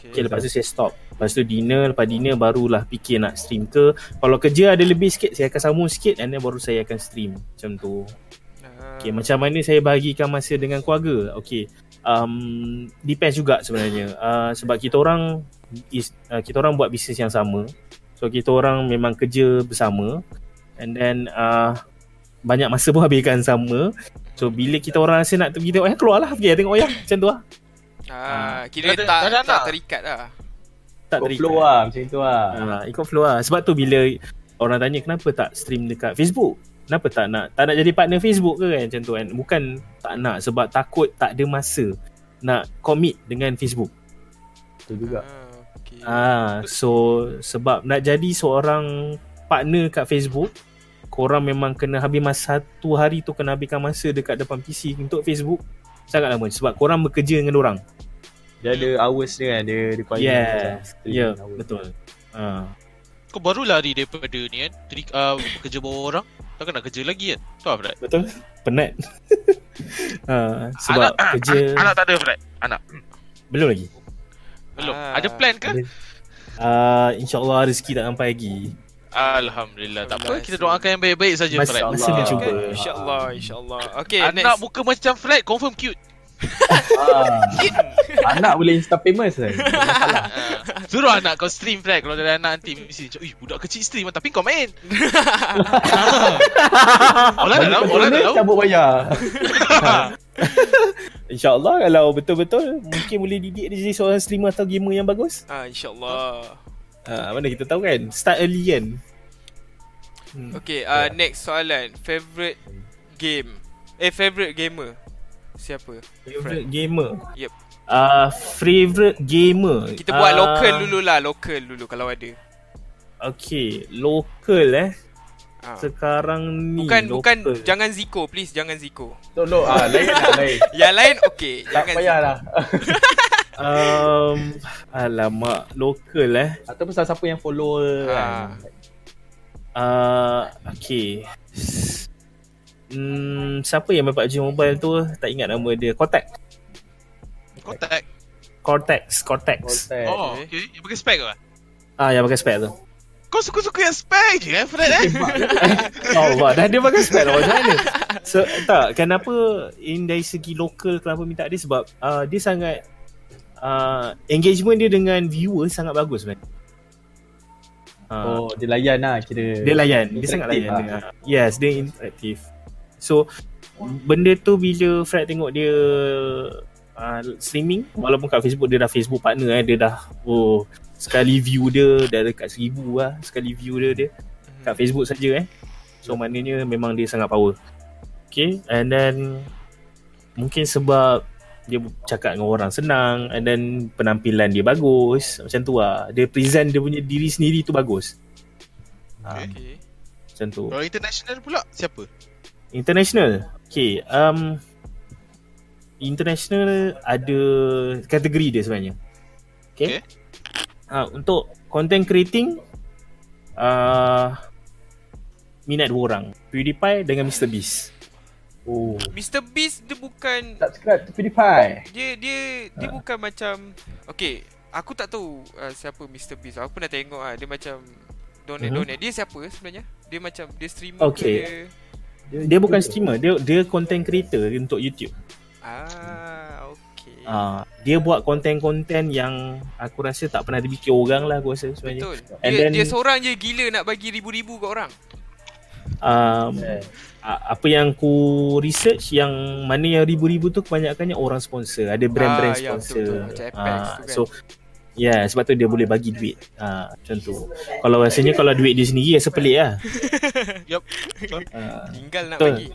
Okay. Okay lepas tu saya stop Lepas tu dinner Lepas dinner barulah fikir nak stream ke Kalau kerja ada lebih sikit Saya akan sambung sikit And then baru saya akan stream Macam tu Ah, Okay, macam mana saya bahagikan masa dengan keluarga? Okay, um, depends juga sebenarnya. Uh, sebab kita orang is, uh, kita orang buat bisnes yang sama. So kita orang memang kerja bersama and then uh, banyak masa pun habiskan sama. So bila kita orang rasa nak pergi tengok wayang keluarlah pergi tengok wayang macam tu lah. Ah, kira tak dah ada tak anak? terikat lah. Tak Ikut flow lah macam tu lah. Ha, ikut flow lah. Sebab tu bila orang tanya kenapa tak stream dekat Facebook? Kenapa tak nak tak nak jadi partner Facebook ke kan macam tu kan? Bukan tak nak sebab takut tak ada masa nak commit dengan Facebook. Betul juga. Ah, okay. Ah, so sebab nak jadi seorang partner kat Facebook, korang memang kena habis masa satu hari tu kena habiskan masa dekat depan PC untuk Facebook sangat lama sebab korang bekerja dengan orang. Dia ada hours dia kan. Dia require Yes. macam Ya, yeah, hours. betul. Ah. Kau baru lari daripada ni kan Teri, uh, Kerja bawa orang Takkan nak kerja lagi kan Tahu Fred Betul? Penat. ha, sebab anak, kerja anak, anak tak ada Fred Anak belum lagi. Belum Ah. Ada plan ke Ada. Uh, InsyaAllah rezeki tak sampai lagi. Alhamdulillah Tak apa. Kita doakan yang baik-baik saja Mas- Fred Masih mencuba. Okay, InsyaAllah, insyaAllah. Okay, Anak next. muka macam Fred Confirm cute Ah, anak boleh insta famous kan. Ah, Suruh anak kau stream Fred Kalau ada anak nanti Mesti macam "Ui, budak kecil stream Tapi kau main Orang dah tahu Orang dah tahu Cabut bayar. InsyaAllah kalau betul-betul mungkin boleh didik dia jadi seorang streamer atau gamer yang bagus. Ah, insyaAllah. Ha, mana kita tahu kan. Start early kan. Hmm. Okay, uh, next soalan. Favorite game. Eh, favorite gamer. Siapa? Favorite gamer. Yep. Uh, favorite gamer. Kita buat Ah, local dulu lah. Local dulu kalau ada. Okay, local eh. Ah. Sekarang ni Bukan, local. bukan. Jangan Zico. Please, jangan Zico. Tolong ah lain lah lain. Yang lain, okay. Tak Jangan payahlah. Um, alamak, local eh. Ataupun salah siapa yang follow Ah. kan. Uh, okay. Hmm, siapa yang main PUBG Mobile tu? Tak ingat nama dia. Cortex. Cortex, Cortex. Contact. Oh okay Yang pakai spek ke Ah, yang pakai spek tu. Kau suka-suka yang spek je kan Fred eh Oh, wah, dah dia pakai spek lah macam mana? So, tak, kenapa in dari segi lokal kenapa minta dia sebab uh, dia sangat uh, engagement dia dengan viewer sangat bagus kan. Uh, Oh, dia layan lah kira. Dia layan Dia sangat Interaktif layan lah. Yes dia interaktif So Benda tu bila Fred tengok dia uh, Streaming Walaupun kat Facebook Dia dah Facebook partner eh. Dia dah Oh Sekali view dia Dah dekat seribu lah Sekali view dia dia Kat Facebook saja eh. So maknanya Memang dia sangat power. Okay And then Mungkin sebab Dia cakap dengan orang senang And then Penampilan dia bagus Macam tu lah. Dia present dia punya diri sendiri tu bagus. Ah, Okay. Macam tu. Kalau international pula Siapa International. Okay, um international ada kategori dia sebenarnya. Okay. Okay. Uh, untuk content creating uh, minat dua orang. PewDiePie dengan Mr Beast. Oh. Mr Beast dia bukan Subscribe to PewDiePie. dia dia dia bukan macam okay aku tak tahu uh, siapa Mr Beast aku pernah tengok ah dia macam donate Mhm. donate dia siapa sebenarnya dia macam dia streamer Okay. ke dia Dia bukan streamer, dia dia content creator untuk YouTube. ah okay Uh, dia buat konten-konten yang aku rasa tak pernah dibikin orang lah aku rasa sebenarnya. betul And dia then- dia seorang je gila nak bagi ribu-ribu kat orang Um, Yeah. apa yang ku research yang mana yang ribu-ribu tu kebanyakannya orang sponsor ada brand-brand Ah, ya, sponsor betul-betul. Macam Apex Ah, tu kan. so ya yeah, sebab tu dia boleh bagi duit. Ah macam tu. Kalau rasanya kalau duit dia sendiri rasa pelik lah. Yup. Ah, tinggal nak Betul. bagi.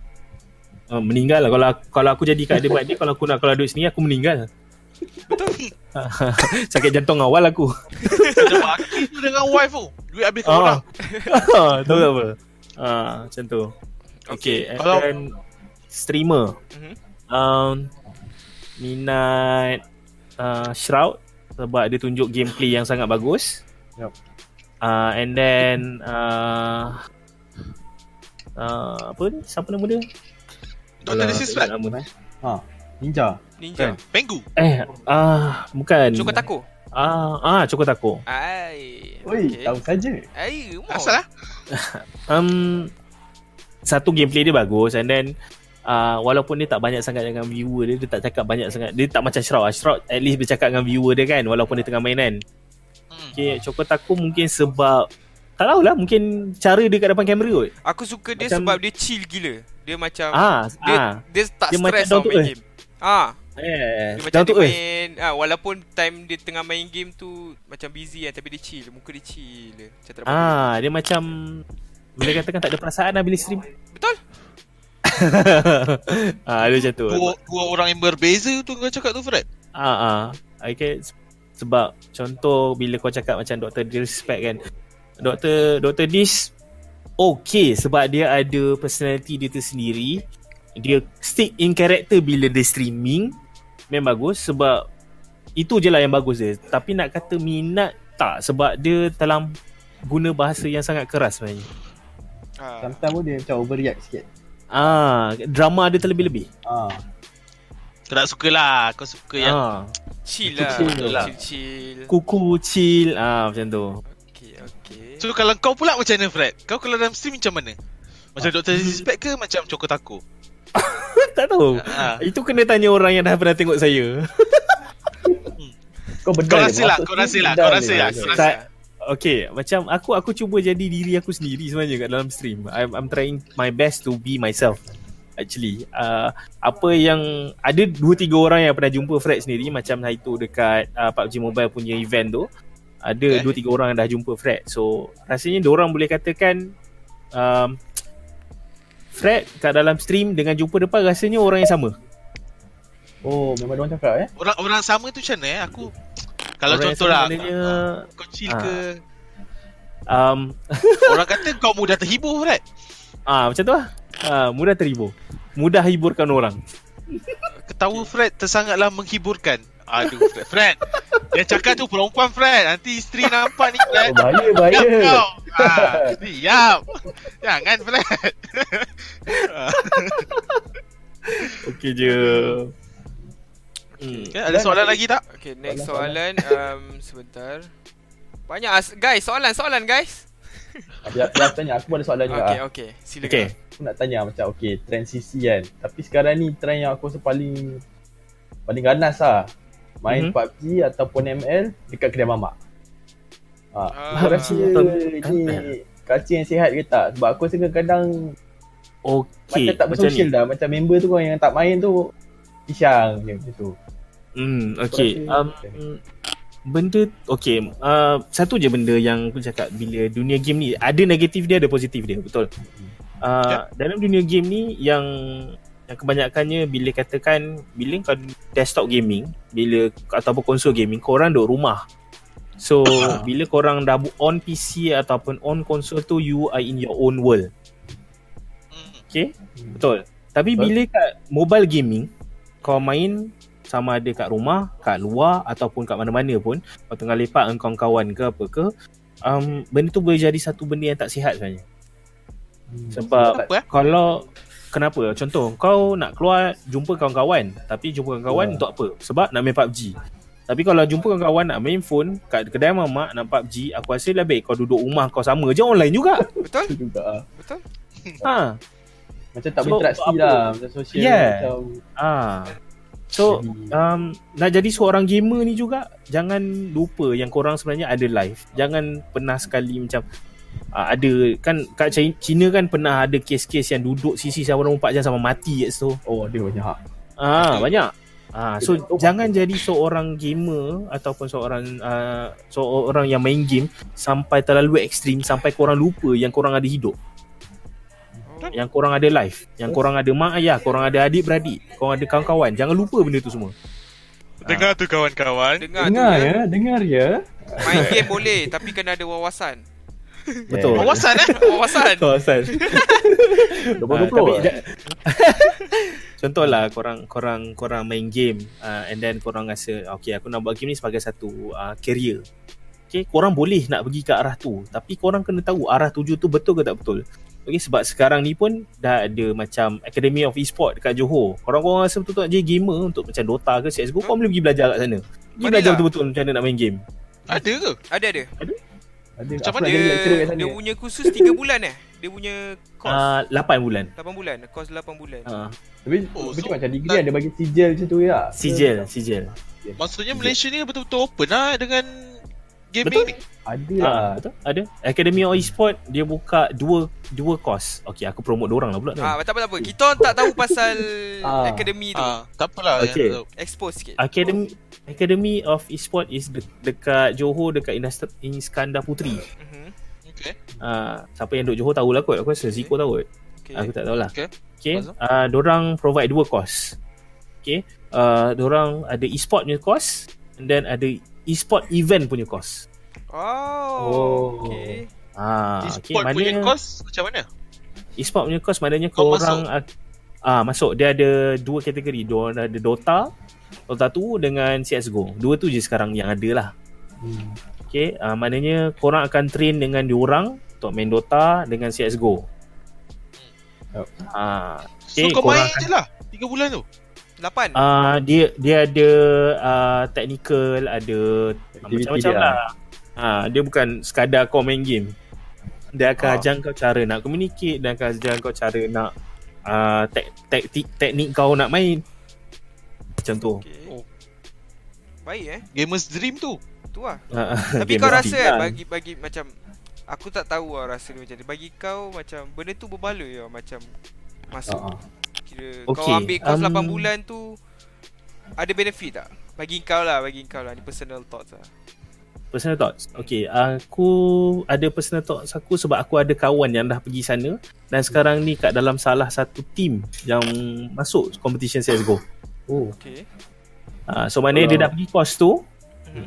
Ah, meninggal lah. Kalau kalau aku jadi kat debat dia kalau aku nak kalau duit sendiri aku meninggal. Betul. Sakit jantung awal aku. Tu dengan wife tu. Duit habis kat orang ah tahu tak apa? Ah macam tu. Okay, and Kalau- then streamer. Mhm. um, minat uh, Shroud sebab dia tunjuk gameplay yang sangat bagus. Yup. Uh, and then uh, uh, apa ni? Siapa nama dia? Dr. This is Fred Nama. Ha. Ninja. ninja Penggu Eh, ah uh, bukan. Cukup tako Ah, ah Cukup Tako. ai Oi, okay. tahu saja. ai mau Asal lah Um, satu gameplay dia bagus and then uh, walaupun dia tak banyak sangat dengan viewer dia, dia tak cakap banyak sangat. Dia tak macam Shroud. Shroud at least bercakap dengan viewer dia kan walaupun dia tengah main kan. hmm. Okay, Cokot aku mungkin sebab tak tahulah mungkin cara dia kat depan kamera kot. aku suka dia Macam- sebab dia chill gila dia macam Ah, dia ah. dia tak Dia stress tau main game ah Eh, Dia macam dia eh. main ah, Walaupun time dia tengah main game tu Macam busy kan Tapi dia chill Muka dia chill. Macam. Ah, dia macam boleh katakan tak ada perasaan lah bila stream. Ah, dia macam tu. Dua, dua orang yang berbeza tu kau cakap tu Fred Ah, ah. Okay, sebab contoh bila kau cakap macam Dr. Disrespect kan. Dr. Dr. Dis okay sebab dia ada personality dia tersendiri. Dia stick in character bila dia streaming. Memang bagus sebab itu je lah yang bagus dia. Tapi nak kata minat tak sebab dia dalam guna bahasa yang sangat keras sebenarnya. ah. Sometimes pun dia macam overreact sikit. Ah, drama dia terlebih-lebih. Ah. Kau tak suka lah Kau suka yang Ah, Chill lah chill lah. Chill chill kuku chill ah macam tu. Okay okay So kalau kau pula macam mana Fred Kau kalau dalam stream macam mana Macam Dr. Disrespect ke Macam Choco Taco tak tahu. ha. Itu kena tanya orang yang dah pernah tengok saya. Kau bedal Kau rasa lah Kau rasa lah Kau rasa lah Kau rasa Sa- Okay, macam aku aku cuba jadi diri aku sendiri sebenarnya kat dalam stream. I'm, I'm trying my best to be myself. Actually, uh, apa yang ada dua tiga orang yang pernah jumpa Fred sendiri macam hari tu dekat uh, PUBG Mobile punya event tu. Ada Okay. dua tiga orang yang dah jumpa Fred. So, rasanya orang boleh katakan um, Fred kat dalam stream dengan jumpa depan rasanya orang yang sama. Oh, memang dia orang cakap eh. Orang orang sama tu macam mana eh Aku Kalau Orang contoh lah. maknanya, Kau chill Ah. ke? Um, Orang kata kau mudah terhibur Fred. Ah macam tu lah. Ah, mudah terhibur. Mudah hiburkan orang. Ketawa Fred tersangatlah menghiburkan. Aduh Fred. Fred Yang cakap tu perempuan Fred. Nanti isteri nampak ni Fred. Oh, bahaya, bahaya. Diam kau. Ha, Diam Jangan Fred. Ah, Okey je. Hmm. okay, Ada soalan lagi tak? Okay next Soalan, soalan um, Sebentar Banyak as- Guys soalan soalan guys Dia, dia tanya, aku ada soalan juga. Okay okay Silakan Okey. Aku nak tanya macam, okay, transisi kan. Tapi sekarang ni trend yang aku rasa paling paling ganas lah. Main Mhm. PUBG ataupun ML dekat kedai mamak. Ha, Ah. aku rasa Betul. ni culture yang sihat ke tak? Sebab aku rasa kadang Okey. macam tak bersosial dah. Macam member tu kan yang tak main tu pisang je macam tu. Hmm, okey. Aku Um, benda okey, uh, satu je benda yang aku cakap bila dunia game ni ada negatif dia ada positif dia, betul. Uh, dalam dunia game ni yang yang kebanyakannya bila katakan bila kau desktop gaming, bila ataupun konsol gaming, korang duduk rumah. So, bila korang dah on PC ataupun on konsol tu you are in your own world. Hmm. Okay? Betul. Tapi bila kat mobile gaming, kau main sama ada kat rumah, kat luar ataupun kat mana-mana pun, kau tengah lepak dengan kawan-kawan ke apa ke, um, benda tu boleh jadi satu benda yang tak sihat sebenarnya. Hmm. Sebab Apa eh? kalau kenapa? Contoh, kau nak keluar jumpa kawan-kawan, tapi jumpa kawan-kawan Ya. untuk apa? Sebab nak main PUBG. Tapi kalau jumpa kawan-kawan nak main phone kat kedai mamak nak PUBG, aku rasa lebih kau duduk rumah kau sama je online juga. Betul. Betul ha. Macam tak So, berinteraksi lah Macam sosial Yeah. Macam Ah. So um, nak jadi seorang gamer ni juga jangan lupa yang korang sebenarnya ada live. Jangan pernah sekali macam uh, ada kan kat China, kan pernah ada kes-kes yang duduk sisi sama 24 jam sama mati kat situ. Oh dia banyak Ah banyak. Ah so Betul. jangan jadi seorang gamer ataupun seorang uh, seorang yang main game sampai terlalu ekstrim sampai korang lupa yang korang ada hidup, oh. Yang korang ada live, yang korang ada mak ayah, korang ada adik beradik, korang ada kawan-kawan. Jangan lupa benda tu semua. Dengar tu kawan-kawan. Dengar, Dengar tu ya. ya. Dengar ya. Main game boleh Tapi kena ada wawasan. Betul. Wawasan eh? Wawasan. Kawasan. 2020 Ah, tapi da- Contohlah korang korang korang main game uh, and then korang rasa okay aku nak buat game ni sebagai satu uh, career. Okay, korang boleh nak pergi ke arah tu. Tapi korang kena tahu arah tuju tu betul ke tak betul. Okay, sebab sekarang ni pun dah ada macam Academy of E-sport dekat Johor. Korang-korang rasa betul-betul nak jadi gamer untuk macam Dota ke CSGO, korang boleh pergi belajar kat sana. Pergi belajar lah. betul-betul macam mana nak main game. Ada ke Ada ada Ada Macam Aku mana Dia, dia punya kursus 3 bulan eh Dia punya course Uh, 8 bulan. 8 bulan Course 8 bulan Uh, Tapi Oh, Macam so- macam degree Ada bagi sijil macam tu ya sijil, sijil. Maksudnya Malaysia ni betul-betul open lah Dengan gaming ni? Ada Ah, lah. betul? Ada. Academy of Esport dia buka dua dua course. Okey, aku promote dua orang lah pula. Ah, tak apa tak apa. Kita orang tak tahu pasal Ah. akademi tu. Ah, tak apalah. Okay. yang- Expose sikit. Academy Academy of Esport is de- dekat Johor dekat Industri Iskandar Putri. Mhm. Okay. Ah, siapa yang duduk Johor tahulah kot. Aku rasa Ziko tahu kot. Okay. Aku tak tahulah. Okay. Okay. Uh, dorang provide dua course. Okay. Uh, dorang ada e-sport punya course and then ada e-sport event punya course. Oh, Oh. okay. Ah, okay. E-sport punya Mana course macam mana? e-sport punya course maknanya Kau kau orang ah masuk dia ada dua kategori. Dia ada Dota, Dota 2 dengan CS:GO. Dua tu je sekarang yang ada lah. Hmm. Okay, uh, maknanya korang akan train dengan diorang untuk main Dota dengan CSGO. Yup. Ah, So Okay, kau korang main je lah 3 bulan tu. Lapan. uh, dia dia ada uh, technical, ada macam-macam dia. lah. Ah, dia bukan sekadar kau main game. Dia akan Ah. ajar kau cara nak communicate, dan akan ajar kau cara nak uh, tek, teknik teknik kau nak main. Macam tu. Okay. Oh. Baik eh. Gamers dream tu. Tu lah. Ah, Tapi game kau rasa kan lah. bagi bagi macam aku tak tahu lah rasa dia macam ni. Bagi kau macam benda tu berbaloi ya macam masuk. Ah. Kira Okay, kau ambil kos um, 8 bulan tu ada benefit tak? Bagi kau lah, bagi kau lah. Ni personal thoughts lah. Personal thoughts. Okay, aku ada personal thoughts aku sebab aku ada kawan yang dah pergi sana dan sekarang ni kat dalam salah satu team yang masuk competition CSGO. Oh. Okay. Uh, so maknanya dia Kalau- dah pergi course tu,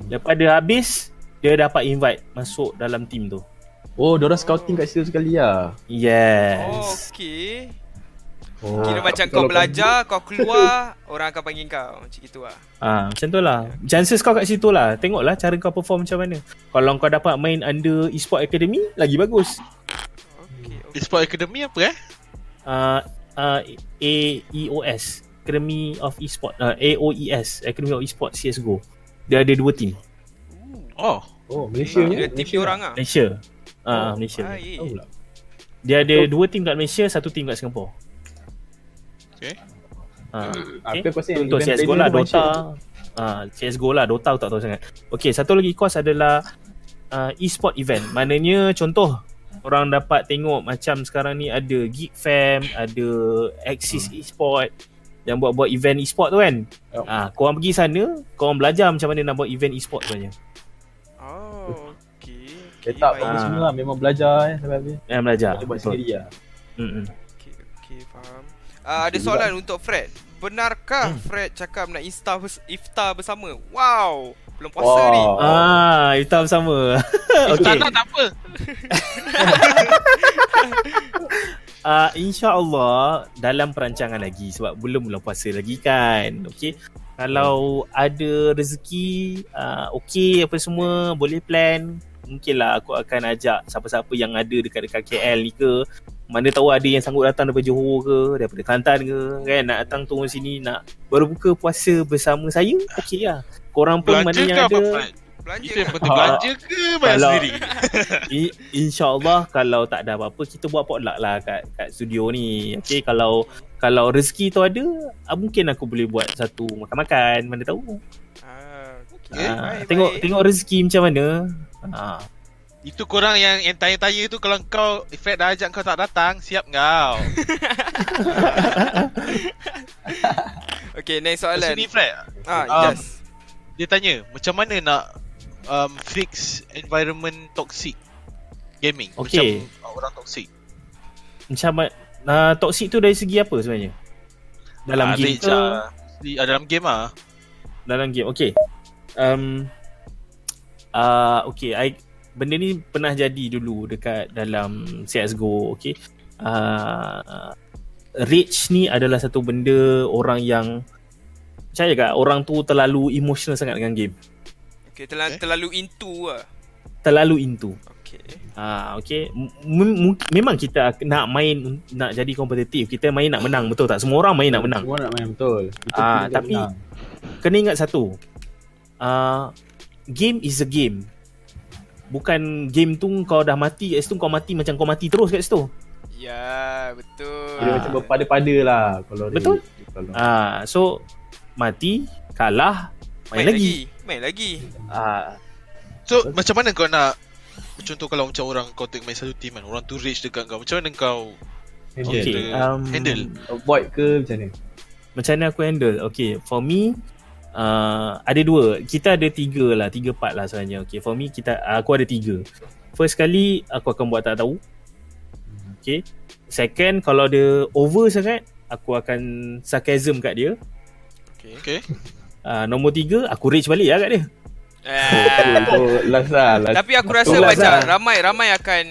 lepas dia habis, dia dapat invite masuk dalam team tu. Oh, diorang scouting kat situ sekali lah. Oh, Yes. okay. Oh. Kira macam Kalau kau belajar, kau keluar, orang akan panggil kau. Macam gitu lah. Ah, macam tu lah. Chances kau kat situ lah. Tengoklah cara kau perform macam mana. Kalau kau dapat main under Esport Academy, lagi bagus. Okay, okay. Esport Academy apa eh? uh, uh, AEOS Academy of Esport uh, AOES Academy of Esport CSGO dia ada dua team Oh. Oh, Malaysia Dia ni. team dia orang lah. Malaysia ah uh, Oh, Malaysia lah. dia ada dua team kat Malaysia satu team kat Singapore Okay. ah Aku okay. Tu untuk event CSGO lah tu Dota ah CSGO lah Dota aku tak tahu sangat Okay satu lagi course adalah uh, e-sport event maknanya contoh orang dapat tengok macam sekarang ni ada Geek Fam ada Axis e-sport yang buat-buat event e-sport tu kan Yup. Ah, korang pergi sana, korang belajar macam mana nak buat event e-sport sebenarnya. Oh, okay. okay apa Ah. semua lah. Memang belajar eh sampai habis. Yang belajar. Kita buat sendiri lah. Mm-mm. Uh, ada soalan untuk Fred. Benarkah Fred cakap nak insta bers- iftar bersama? Wow, belum puasa Wow. ni. Ah, kita sama. Okay. okay. Tak nak tak apa. Uh, InsyaAllah dalam perancangan lagi sebab belum bulan puasa lagi kan. Okay. Kalau ada rezeki, uh, okay apa semua, boleh plan. Mungkinlah aku akan ajak siapa-siapa yang ada dekat-dekat KL ni ke. Mana tahu ada yang sanggup datang daripada Johor ke, daripada Kelantan ke. Kan nak datang turun sini nak baru buka puasa bersama saya. Okay lah. Korang pun mana Belanja yang ke apa ada. Belanja yang kan? penting Ah. belanja ke bayar Kalau- sendiri? I- InsyaAllah kalau tak ada apa-apa kita buat potluck lah kat, kat studio ni. Okay kalau kalau rezeki tu ada, ah, mungkin aku boleh buat satu makan-makan, mana tahu. Ah, okay. Okay. Ah, baik, tengok baik. tengok rezeki macam mana. Ah, Itu korang yang yang tanya-tanya tu kalau kau Fred dah ajak kau tak datang, siap kau. Okay, next soalan. ni Fred, Ah, Um, yes. dia tanya macam mana nak um, fix environment toxic gaming Okay. macam orang toxic macam uh, toxic tu dari segi apa sebenarnya? Dalam Ah, game ke? Di, ah, dalam game ah. Dalam game. Okay. Um, uh, okay, I, benda ni pernah jadi dulu dekat dalam CSGO. Okay. Uh, rage ni adalah satu benda orang yang percaya tak orang tu terlalu emotional sangat dengan game. Okay, terlalu, Okay. terlalu into lah. Terlalu into. Okay. Ah, okay. M- m- memang kita nak main nak jadi kompetitif. Kita main nak menang betul tak? Semua orang main nak menang. Semua nak main betul. Ah, pilih tapi- menang. kena ingat satu. Uh, game is a game. Bukan game tu kau dah mati kat situ kau mati macam kau mati terus kat situ. Ya, betul. Dia Ah. macam berpada-pada lah kalau Betul. Dia, kalau Ah, so mati, kalah, main, lagi. Main lagi. Ah, So macam mana kau nak Contoh kalau macam orang kau tengok main satu team kan Orang tu rage dekat kau Macam mana kau Handle. Okay, um, Handle. Avoid ke macam mana? Macam mana aku handle? Okay, for me uh, ada dua. Kita ada tiga lah, tiga part lah sebenarnya. Okay, for me kita aku ada tiga. First kali aku akan buat tak tahu. Okay. Second, kalau dia over sangat, aku akan sarcasm kat dia. Okay. Okay Uh, nombor tiga, aku rage balik lah kat dia. Eh, Oh, last lah. Last. tapi aku rasa Itulah macam lah. ramai ramai akan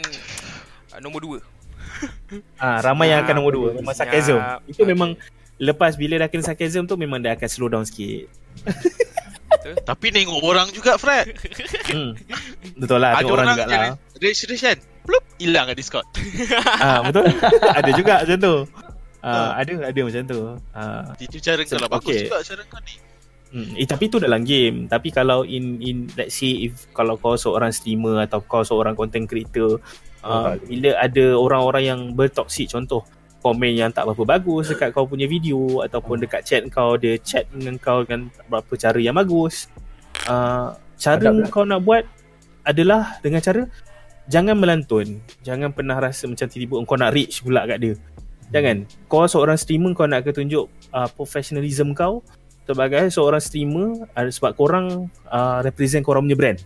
uh, nombor dua. Ah, ramai yang akan nombor dua. Memang sarcasm. Siap. Itu Okay. memang lepas bila dah kena sarcasm tu memang dia akan slow down sikit. Tapi nengok orang juga Fred Hmm. Betul lah, Ada tengok orang orang jugalah. yang Rage rage kan Plup Hilang kat Discord ah, betul. ada juga macam tu. Ah, ada ada macam tu. Ah, Itu cara kau lah Bagus Okay. juga cara kau ni Hmm, eh tapi tu dalam game. Tapi kalau in in let's say if kalau kau seorang streamer atau kau seorang content creator, uh, bila ada orang-orang yang bertoksik contoh komen yang tak berapa bagus dekat kau punya video ataupun dekat chat kau dia chat dengan kau dengan berapa cara yang bagus. Uh, cara Adab lah. kau nak buat adalah dengan cara jangan melantun. Jangan pernah rasa macam tiba-tiba kau nak reach pula kat dia. Jangan. Kau seorang streamer kau nak ketunjuk uh, professionalism kau sebagai seorang streamer uh, sebab korang uh, represent korang punya brand.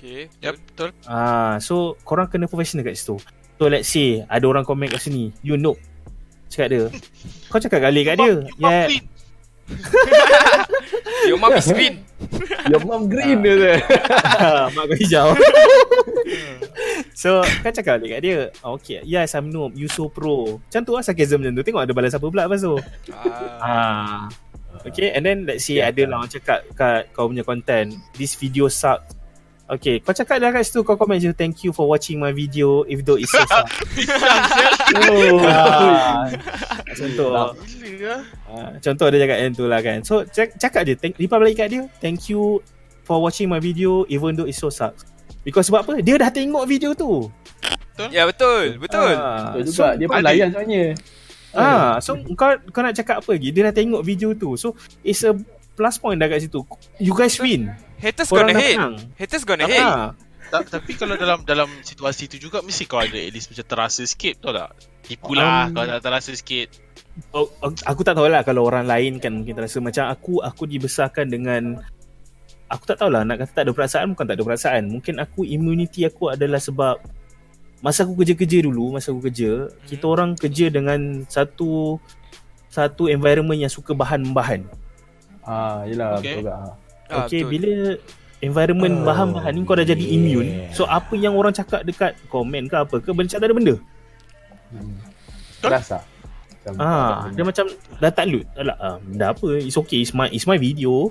Okay. Yep betul Ah, so korang kena professional kat situ. So let's say ada orang komen kat sini, you know. Cakap dia. Kau cakap kali kat dia. You mom Yeah. Your mom is green. Your mom green dia tu. Mak kau hijau. so, kau cakap balik kat dia. Oh, okay, yes, I'm noob. You so pro. Macam tu lah sarcasm macam tu. Tengok ada balas apa pula lepas tu. Ah. Ah. Okay, and then let's say Yeah. ada lah orang cakap kat kau punya content, this video sucks. Okay, kau cakap dah kat situ, kau komen je, thank you for watching my video, even though it so sucks. Oh. ah, contoh. Lah Ah, contoh dia cakap yang tu lah kan. So, cak- cakap dia, thank, reply balik kat dia, thank you for watching my video, even though it so sucks. Because sebab apa? Dia dah tengok video tu. Ya betul, betul. Ah, Betul so, juga. Dia pun layan sebenarnya. Ah, so kau kau nak cakap apa lagi? Dia dah tengok video tu. So it's a plus point dah kat situ. You guys win. Haters Korang gonna hate. menang. Haters gonna hate. Ah, Ta- Tapi kalau dalam dalam situasi tu juga Mesti kau ada at least macam terasa sikit Tahu tak Tipu lah Um, Kau tak terasa sikit oh, oh, aku tak tahulah kalau orang lain kan mungkin terasa macam aku aku dibesarkan dengan aku tak tahulah nak kata tak ada perasaan bukan tak ada perasaan. Mungkin aku immunity aku adalah sebab masa aku kerja-kerja dulu, masa aku kerja, kita orang kerja dengan satu satu environment yang suka bahan-bahan. Ah, yelah Okay. betul juga. Ah, okay, betul. bila environment Oh, bahan-bahan ni kau dah jadi yeah. immune. So apa yang orang cakap dekat komen ke apa ke benda tak ada benda. Hmm. Rasa. Ah, dia macam dah tak loot. Alah, ah, dah apa? It's okay. It's my it's my video.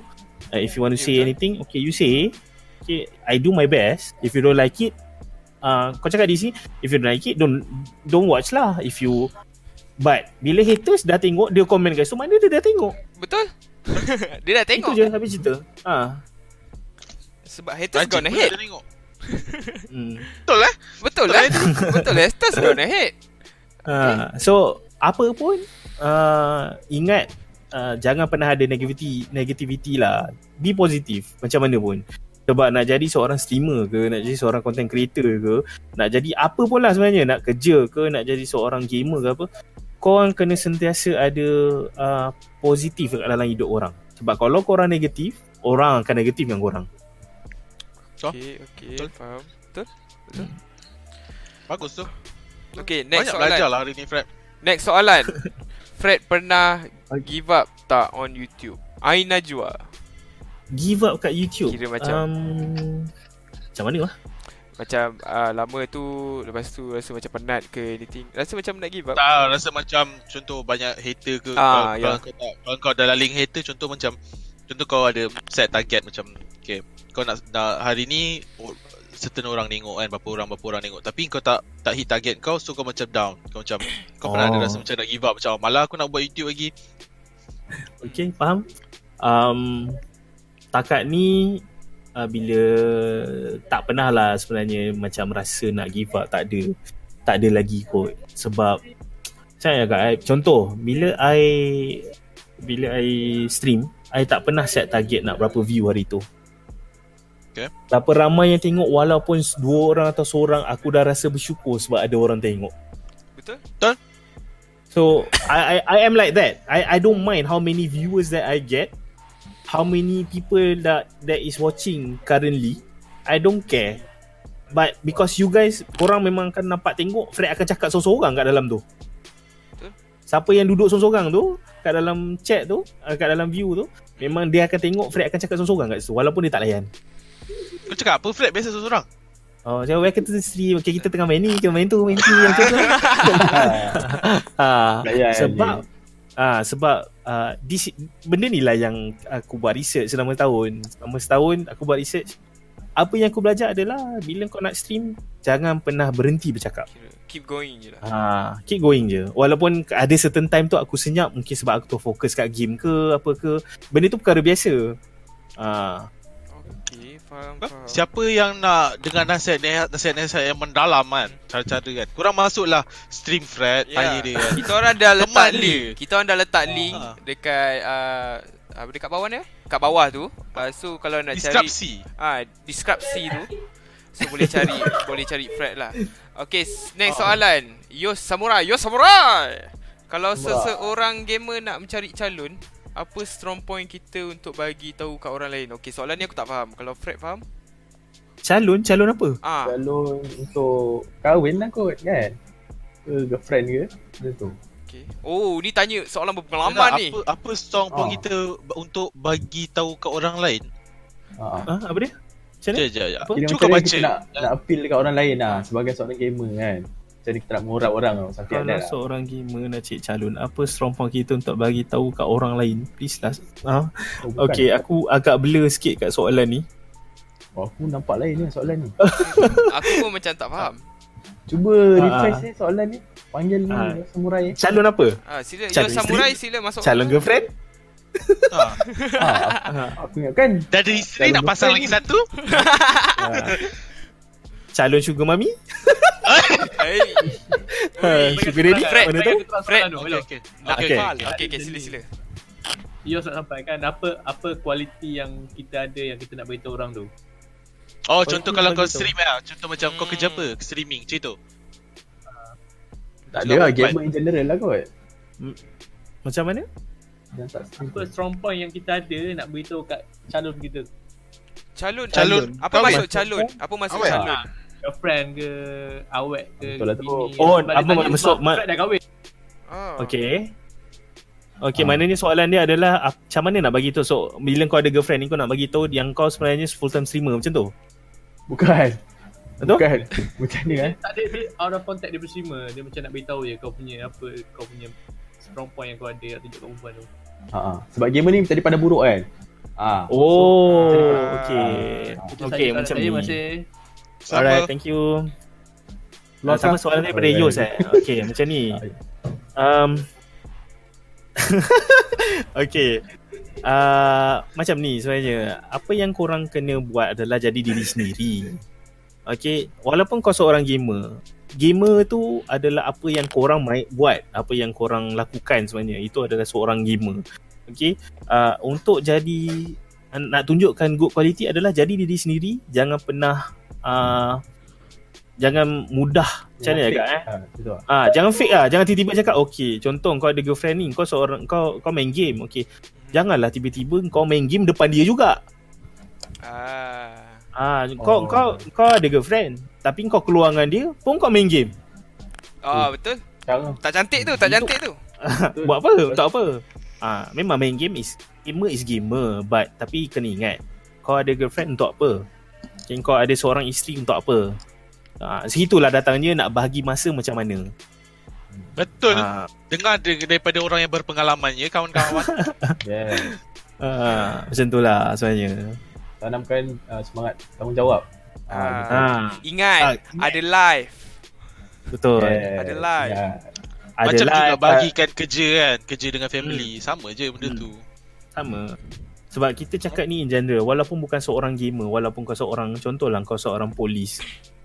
Uh, if you want to say anything, okay, you say. Okay, I do my best. If you don't like it, uh, kau cakap di sini, if you don't like it, don't don't watch lah. If you But bila haters dah tengok dia komen guys, so mana dia dah tengok? Betul. dia dah tengok. Itu je habis cerita. Ha. Sebab haters Rajin gonna hate. tengok Hmm. Betul lah Betul lah. Betul lah. Haters gonna hate. Ha, so apa pun uh, ingat uh, jangan pernah ada negativity negativity lah. Be positif macam mana pun. Sebab nak jadi seorang streamer ke, nak jadi seorang content creator ke, nak jadi apa pun lah sebenarnya, nak kerja ke, nak jadi seorang gamer ke apa, kau orang kena sentiasa ada uh, positif kat dalam hidup orang. Sebab kalau kau orang negatif, orang akan negatif dengan kau orang. So, Okay, okay. Betul. Faham. Betul. Bagus tu Okay, next Banyak soalan. belajar lah hari ni Fred Next soalan. Fred pernah Okay. give up tak on YouTube? Ain Najwa. Give up kat YouTube. Kira macam- um, macam mana lah? Macam uh, lama tu lepas tu rasa macam penat ke anything. Rasa macam nak give up. Tak rasa macam Contoh banyak hater ke Ah, kalau, ya. kalau, kau tak, kalau kau dah laling hater Contoh macam Contoh kau ada set target macam Okay Kau nak, nak hari ni oh, Certain orang tengok kan Berapa orang berapa orang tengok Tapi kau tak tak hit target kau So kau macam down Kau macam Kau pernah ada Oh. rasa macam nak give up Macam oh, malah aku nak buat YouTube lagi Okay, faham. Um, takat ni uh, bila tak pernah lah sebenarnya macam rasa nak give up tak ada tak ada lagi kot sebab saya agak I, contoh bila I bila I stream I tak pernah set target nak berapa view hari tu Okay. Berapa ramai yang tengok walaupun dua orang atau seorang aku dah rasa bersyukur sebab ada orang tengok. Betul? So I I, I am like that. I I don't mind how many viewers that I get, how many people that that is watching currently. I don't care. But because you guys korang memang kan nampak tengok Fred akan cakap seorang-seorang kat dalam tu. Betul. Siapa yang duduk seorang-seorang tu kat dalam chat tu, uh, kat dalam view tu, memang dia akan tengok Fred akan cakap seorang-seorang kat situ walaupun dia tak layan. Kau cakap apa Fred biasa seorang? Oh, saya welcome to the stream. Okay, kita tengah main ni, kita main tu, main tu, yang tu. ha, sebab ah sebab uh, this, benda ni lah yang aku buat research selama tahun. Selama setahun aku buat research. Apa yang aku belajar adalah bila kau nak stream, jangan pernah berhenti bercakap. Keep going je lah. Ha, keep going je. Walaupun ada certain time tu aku senyap mungkin sebab aku tu fokus kat game ke apa ke. Benda tu perkara biasa. Ha, Okay, faham. Siapa yang nak dengar nasihat nasihat yang mendalam kan cara-cara kan. Kurang masuklah stream Fred Ya. tanya dia kan. Kita orang dah letak Teman link. dia. Kita orang dah letak link Ah. dekat uh, apa dekat bawah ni? Kat bawah tu. Uh, so kalau nak cari Deskripsi. ah deskripsi tu. So boleh cari boleh cari Fred lah. Okay, next soalan. Yo samurai, yo samurai. Kalau seseorang gamer nak mencari calon, apa strong point kita untuk bagi tahu kat orang lain? Okay, soalan ni aku tak faham. Kalau Fred faham? calon, calon apa? Ah, Kalau untuk kahwin lah kot kan Ke girlfriend ke Macam tu okay. Oh, ni tanya soalan berpengalaman ni. Apa apa strong point Ah. kita untuk bagi tahu kat orang lain? ha. Ha, apa dia? Macam mana? Jap jap jap. Apa? Kira Cuba macam mana baca. kita nak, nak appeal dekat orang lain lah Sebagai seorang gamer kan Macam mana kita nak mengurap orang tau Sampai Kalau ada lah seorang gamer nak cek calon, apa strong point kita untuk bagi tahu kat orang lain? Please lah. Ha? oh. Okay, aku agak blur sikit kat soalan ni. oh, Aku nampak lain ni soalan ni Aku pun macam tak faham. Cuba Ah, rephrase ah. ni soalan ni Panggil ni Ah. samurai Calon apa? Ah, sila yo Calon samurai isteri? sila masuk. Calon girlfriend? Ha. ha, Ha. Aku ingatkan Dah ada isteri nak pasang lagi satu? ha, Calon sugar mami? Hey. Ha, sugar daddy? Fred, Mana tu? Fred. Okey okey. Nak Okey. okay. sila sila. Yos nak sampaikan apa apa kualiti yang kita ada yang kita nak beritahu orang tu. Oh, Kau contoh kalau kau stream lah. Contoh macam kau Hmm. kerja apa? Streaming, macam tu. Tak ada lah gamer in general lah kot Macam mana? Apa strong point yang kita ada nak beritahu kat calon kita. Calon. Calon. Apa Kau maksud apa? calon? Apa maksud calon? Girlfriend ke, awet ke, Betul lah tu. Oh, apa maksud- sebab ma- dah kahwin. Oh. Okay. Okay, Ah. maknanya soalan dia adalah macam mana nak bagi tahu so bila kau ada girlfriend ni kau nak bagi tahu yang kau sebenarnya full time streamer macam tu. Bukan Betul? Bukan Macam ni kan Tak ada dia out of contact dia bersima. Dia macam nak beritahu je kau punya apa kau punya strong point yang kau ada nak tunjuk kat perempuan tu. ha, ha. Sebab gamer ni tadi pandang buruk kan ha. Oh, Ah. okay. Itu Okay, saja macam ni. masih Alright, Siapa? thank you. Lost sama soalan daripada Alright. Yos eh. Okay, macam ni. Um, okay. Uh, macam ni sebenarnya. Apa yang korang kena buat adalah jadi diri sendiri. Okay. Walaupun kau seorang gamer. Gamer tu adalah apa yang korang main, buat. Apa yang korang lakukan sebenarnya. Itu adalah seorang gamer. Okay. Uh, untuk jadi nak tunjukkan good quality adalah jadi diri sendiri. Jangan pernah uh, jangan mudah macam mana agak eh ha, lah Ah, jangan fake ah. Jangan tiba-tiba cakap okey, contoh kau ada girlfriend ni, kau seorang kau kau main game, okey. Janganlah tiba-tiba kau main game depan dia juga. Ah. Ah, kau Oh. kau kau ada girlfriend, tapi kau keluar dengan dia pun kau main game. Ah, betul. Jangan Tak cantik tu, tak cantik tu. Buat apa? Untuk apa? Ah, memang main game is gamer is gamer, but tapi kena ingat, kau ada girlfriend untuk apa? Okay, kau ada seorang isteri untuk apa? Ah, segitulah datangnya nak bahagi masa macam mana. Betul. Ah, Dengar de- daripada orang yang berpengalaman ya kawan-kawan. Yes ah, macam tu lah sebenarnya. Tanamkan uh, semangat tanggungjawab betul. Ah, Ingat, Ah, ada live. betul. Yes. Ada live. Ya. Macam Adalah juga bagikan kerja kan. Kerja dengan family. Sama je benda Hmm. tu. sama. Sebab kita cakap ni in general walaupun bukan seorang gamer, walaupun kau seorang contohlah kau seorang polis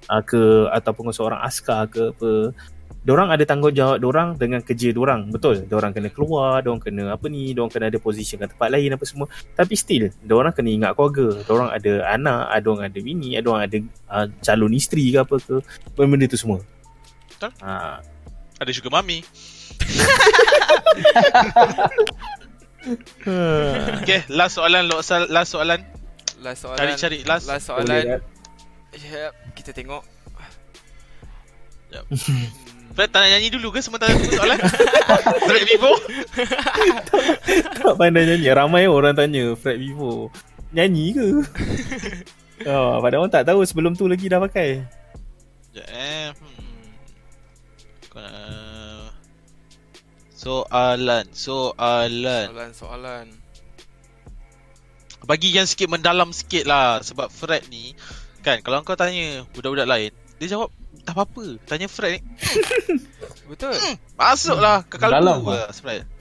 uh, ke ataupun kau seorang askar ke apa Diorang ada tanggungjawab diorang dengan kerja diorang. Betul. Diorang kena keluar, diorang kena apa ni, diorang kena ada position kat tempat lain apa semua. Tapi still, diorang kena ingat keluarga. Diorang ada anak, ada orang ada bini, ada orang ada uh, calon isteri ke apa ke. Benda-benda tu semua. Betul. Ha. Ada juga mami. Okay, last soalan, last soalan. Last soalan. Last soalan. Cari-cari, last. Last soalan. Rat. Yep, kita tengok. Jap. Fred tak nak nyanyi dulu ke sementara tunggu soalan? Fred Vivo? Tak pandai nyanyi. Ramai orang tanya Fred Vivo. Nyanyi ke? oh, pada orang tak tahu sebelum tu lagi dah pakai. Sekejap eh. Hmm. Kau nak... Soalan, soalan. Soalan soalan. Bagi yang sikit mendalam sikit lah Sebab Fred ni Kan kalau kau tanya budak-budak lain Dia jawab tak apa-apa Tanya Fred ni Betul. Masuklah ke kalbu Dalam lah Fred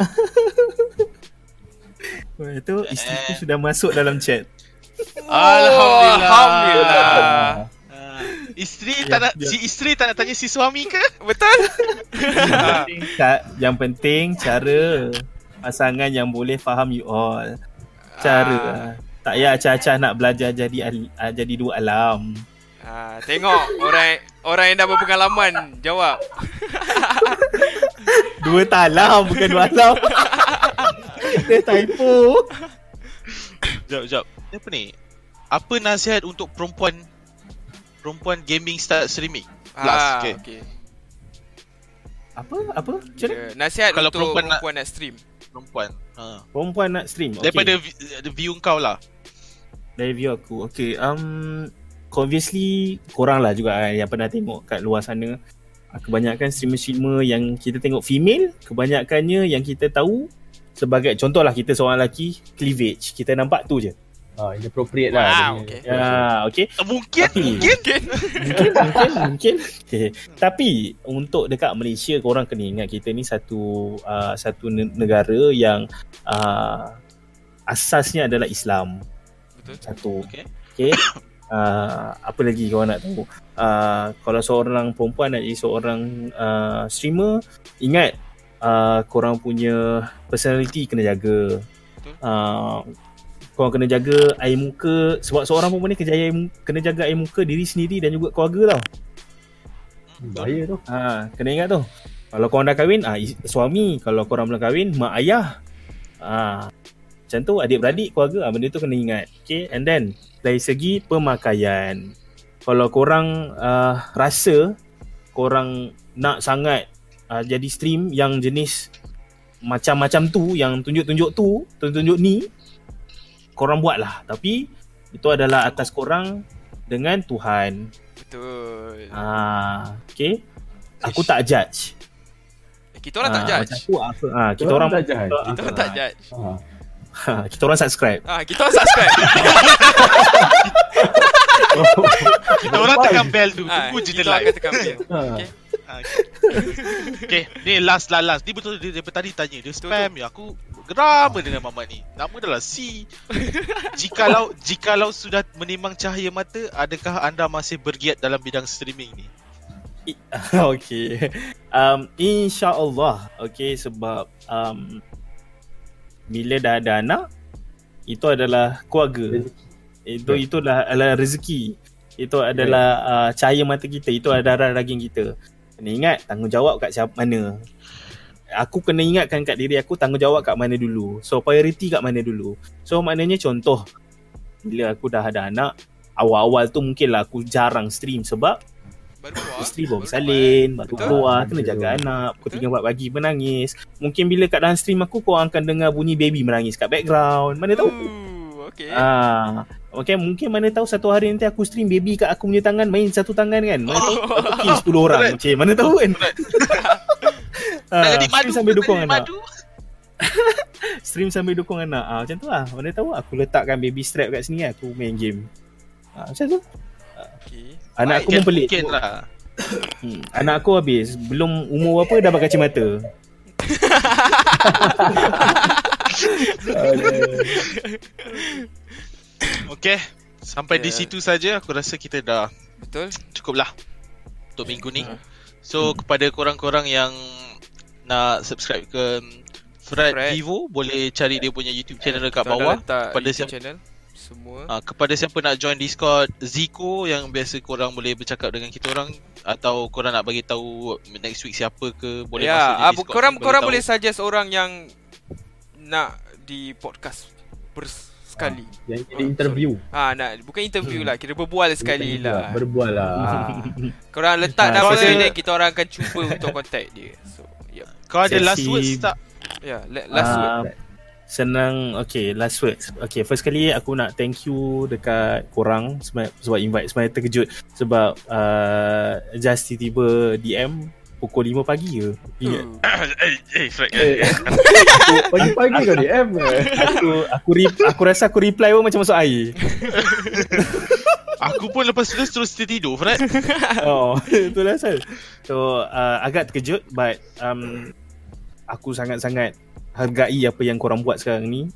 Oh, itu isteri tu Eh. sudah masuk dalam chat. Alhamdulillah Alhamdulillah. Isteri tak Ya, nak ya. Si isteri tak nak tanya si suami ke? Betul? Tak, yang penting cara pasangan yang boleh faham you all. Cara. Ah. Tak payah acah-acah nak belajar jadi ah, jadi dua alam. Ah, tengok orang orang yang dah berpengalaman jawab. Dua talam bukan dua alam. Dia typo. Jap, jap apa ni? Apa nasihat untuk perempuan Perempuan gaming start streaming? Last, ah, okay. okay. Apa? Apa? Macam mana? Yeah. Nasihat Kalau untuk perempuan perempuan, nak- nak stream. Perempuan ha. Perempuan nak stream. Okay. Daripada vi- view kau lah Dari view aku Okay um, Obviously Korang lah juga kan Yang pernah tengok kat luar sana Ah, Kebanyakan streamer-streamer Yang kita tengok female Kebanyakannya Yang kita tahu Sebagai Contoh lah kita seorang lelaki Cleavage Kita nampak tu je Ah, inappropriate lah. Wow, dia okay. Ya okay Mungkin Tapi Mungkin Mungkin Mungkin Mungkin okay. Tapi Untuk dekat Malaysia Korang kena ingat Kita ni satu uh, Satu ne- negara Yang uh, Asasnya adalah Islam Betul. Satu Okay. Okay uh, Apa lagi kau nak tahu uh, Kalau seorang perempuan nak jadi seorang uh, streamer Ingat uh, Korang punya personality kena jaga Betul. uh, Korang kena jaga air muka Sebab seorang perempuan ni kena jaga kena jaga air muka diri sendiri dan juga keluarga tau Bahaya tu. Ha, kena ingat tu. Kalau korang dah kahwin, ah is- suami. Kalau korang belum kahwin, mak ayah. Ah, macam tu adik-beradik keluarga, ah, benda tu kena ingat. Okay, and then dari segi pemakaian. Kalau korang uh, rasa korang nak sangat uh, jadi stream yang jenis macam-macam tu, yang tunjuk-tunjuk tu, tunjuk-tunjuk ni, korang buat lah. Tapi itu adalah atas korang dengan Tuhan. Betul. Ah, okay. Aku tak judge. Eh, kita orang tak Ah, judge. Aku, aku, ah, kita Orang orang tak judge. kita, Kita orang tak judge. Kita orang subscribe. Ah, kita orang subscribe. Kita orang tekan bell tu ah, Tunggu je dia kita live tekan bell. Okay. Okay. okay Ni last lah last Ni betul dia daripada tadi tanya Dia spam ya Aku geram dengan Mamat ni Nama dia lah C Jikalau Jikalau sudah menimang cahaya mata Adakah anda masih bergiat dalam bidang streaming ni? okay. Um, InsyaAllah. Okay, sebab um, bila dah ada anak, itu adalah keluarga. Itu Ya. itu adalah, adalah rezeki. Itu adalah uh, cahaya mata kita. Itu adalah darah daging kita. Kena ingat tanggungjawab kat siapa mana. Aku kena ingatkan kat diri aku tanggungjawab kat mana dulu. So priority kat mana dulu. So maknanya contoh bila aku dah ada anak, awal-awal tu mungkinlah aku jarang stream sebab Baru keluar. Isteri baru bersalin, baru keluar, kena Betul. jaga anak. Pukul. 3 4 pagi menangis. Mungkin bila kat dalam stream aku kau akan dengar bunyi baby menangis kat background. Mana tahu? Ooh, okay. Ah, okay, mungkin mana tahu satu hari nanti aku stream baby kat aku punya tangan main satu tangan kan. Mana tahu aku kill 10 orang. Macam mana tahu kan? Nak Ah, jadi stream madu sambil dukung anak. madu Stream sambil dukung anak. Ah, macam tu lah. Mana tahu aku letakkan baby strap kat sini aku main game. Ah, macam tu. okay. Anak aku Mungkin- pun pelik. Mungkin lah Hmm. Anak aku habis Belum umur berapa dah pakai kacamata Okay Sampai di Yeah. situ saja Aku rasa kita dah Betul. Cukup lah Untuk minggu ni Ah. So kepada korang-korang yang nak subscribe ke Fred, Fred. Vivo boleh cari dia punya YouTube channel dekat bawah. Kepada siapa channel semua. Ah, kepada siapa nak join Discord Zico yang biasa korang boleh bercakap dengan kita orang atau korang nak bagi tahu next week siapa ke boleh ya, masuk ah, Discord korang korang tahu. boleh suggest orang yang nak di podcast bersekali. Yang Oh, jadi interview. Ah, nak bukan interview lah, kira berbual sekali Interview lah. Berbual lah. Ah. Korang letak Ah, nama kau dia kita orang akan cuba untuk contact dia. Kau ada last Sesi- words tak? Ya, yeah, last word. Ah, Senang Okay last words Okay first kali aku nak thank you Dekat korang Sebab, sebab invite Sebenarnya terkejut Sebab uh, Just tiba-tiba DM Pukul 5 pagi ke Ingat eh, eh, Fred. Eh, Pagi-pagi kau DM ke? Aku aku, re- aku rasa aku reply pun macam masuk air Aku pun lepas tu terus tertidur, Fred. Oh Itulah asal So uh, agak terkejut But um, Aku sangat-sangat Hargai apa yang korang buat sekarang ni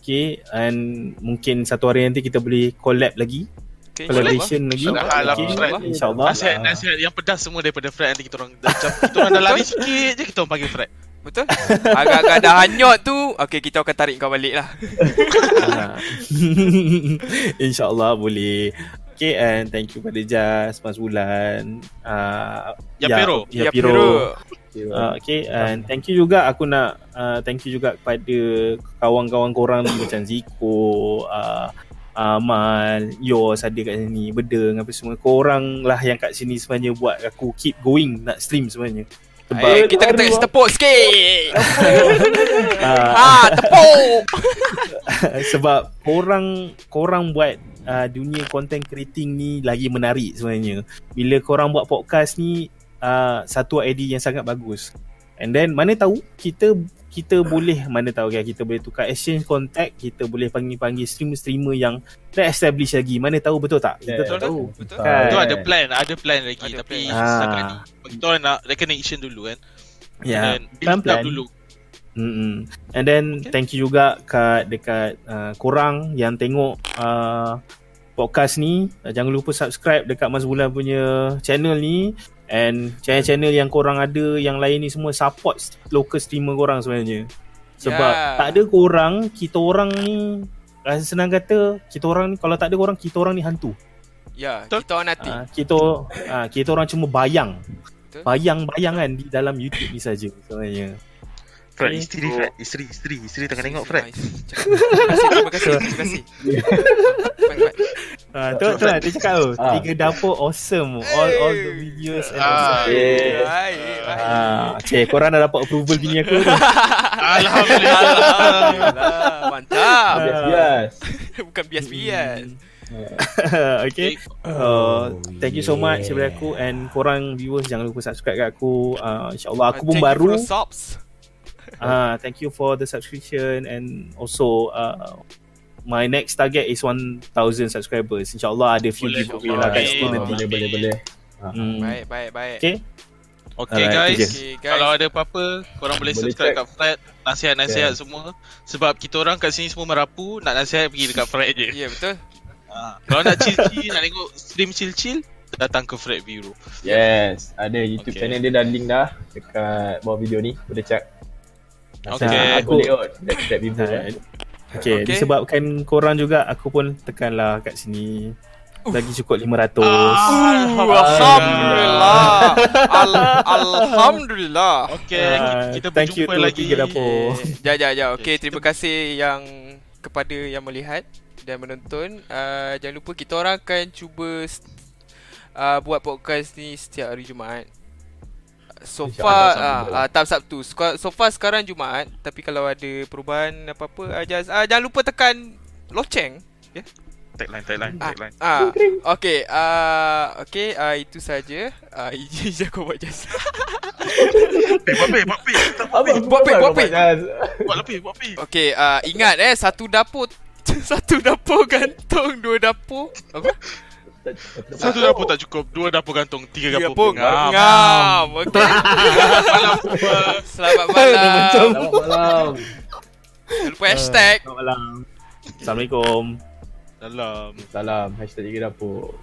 Okay And Mungkin satu hari nanti kita boleh collab lagi Okay, Collaboration lagi InsyaAllah. okay. InsyaAllah. InsyaAllah Nasihat-nasihat yang pedas semua daripada Fred nanti kita orang macam kita orang dah lari sikit je kita orang panggil Fred. Betul? Agak-agak dah hanyut tu, okay kita akan tarik kau balik lah. Ah. InsyaAllah boleh Okay and thank you pada Jas Mas Bulan uh, Yapiro. Ya, Ya, Yapiro Piro. Uh, okay and thank you juga aku nak uh, thank you juga kepada kawan-kawan korang ni macam Ziko uh, Amal, Yos ada kat sini, Bedeng apa semua. Korang lah yang kat sini sebenarnya buat aku keep going nak stream sebenarnya. Sebab Eh, kita kena baru, tepuk sikit. uh, ha, tepuk. sebab korang korang buat uh, dunia content creating ni lagi menarik sebenarnya. Bila korang buat podcast ni uh, satu idea yang sangat bagus. And then mana tahu kita kita boleh mana tahu kan kita boleh tukar exchange contact, kita boleh panggil-panggil streamer-streamer yang dah establish lagi. Mana tahu betul tak? Kita Yeah. tak tahu. Betul. Kan? Tu ada plan, ada plan lagi Ada tapi plan. setakat ni Ah. kita orang nak recognition dulu kan. Ya, And build up pelan-pelan. dulu. Mm-mm. And then Okay. thank you juga kat dekat uh, korang yang tengok uh, podcast ni. Uh, jangan lupa subscribe dekat Mas Bulan punya channel ni and channel-channel yang korang ada yang lain ni semua support local streamer korang sebenarnya. Sebab Ya. tak ada korang, kita orang ni rasa senang kata kita orang ni kalau tak ada korang kita orang ni hantu. Ya, Betul. kita orang nanti. Uh, kita uh, kita orang cuma bayang. Betul. Bayang-bayangan di dalam YouTube ni saja sebenarnya. Fred, Okay. isteri Fred, isteri, isteri, isteri tengah tengok Fred. Terima kasih, terima kasih, terima kasih. Baik, baik. Ah, tu tu lah dia cakap tu. Ah. Tiga dapur awesome. All all the videos and Ah. awesome. Yeah. Baik, baik. Ah, cik, korang dah dapat approval bini aku tu. Alhamdulillah. Alhamdulillah, mantap. Bias bias. Bukan bias-bias. okay. Uh, thank you so much daripada aku and korang viewers jangan lupa subscribe kat aku. Uh, InsyaAllah aku pun Thank you baru. for the subs. Ah, thank you for the subscription and also uh, my next target is 1000 subscribers. InsyaAllah ada few Boleh, giveaway lah kat Amin. situ Ah, nanti. boleh boleh boleh. Hmm. Baik, baik, baik. Okay. Okay Alright, guys. Okay, guys. kalau ada apa-apa korang boleh, Boleh subscribe check. kat Fred, nasihat-nasihat semua. Sebab kita orang kat sini semua merapu, nak nasihat pergi dekat Fred je. Ya, betul. Ah. Kalau nak chill-chill, nak tengok stream chill-chill, datang ke Fred Viro. Yes, ada YouTube Okay. channel dia dah link dah dekat bawah video ni. Boleh check. Okay. Aku layout that, that video Ah, eh. Okay, Okay. disebabkan korang juga aku pun tekanlah kat sini. Lagi cukup 500. Uh, Alhamdulillah. Al- Alhamdulillah. Okay, Ah, kita thank you berjumpa lagi. tiga dapur. Ya, ya, ya. Okey, Okay, terima kasih yang kepada yang melihat dan menonton. Uh, jangan lupa kita orang akan cuba uh, buat podcast ni setiap hari Jumaat. So far ah je. uh, tak Sabtu. So far sekarang Jumaat, tapi kalau ada perubahan apa-apa uh, just, uh, jangan lupa tekan loceng. Tagline, tagline, Ah, tagline. ah, okey, uh, okey, uh, itu saja. Uh, izin aku buat just. Eh, buat pay, buat pay. Buat pay, buat pay. Buat lebih, buat pay. Okey, uh, ingat eh satu dapur satu dapur gantung, dua dapur. Apa? Satu dapur tak cukup, dua dapur gantung, tiga Tiga dapur dapur ngam. ngam. Okey. Malam semua. Selamat malam. Selamat malam. Jangan lupa hashtag. Selamat malam. Assalamualaikum. Dalam. Salam. Hashtag tiga dapur.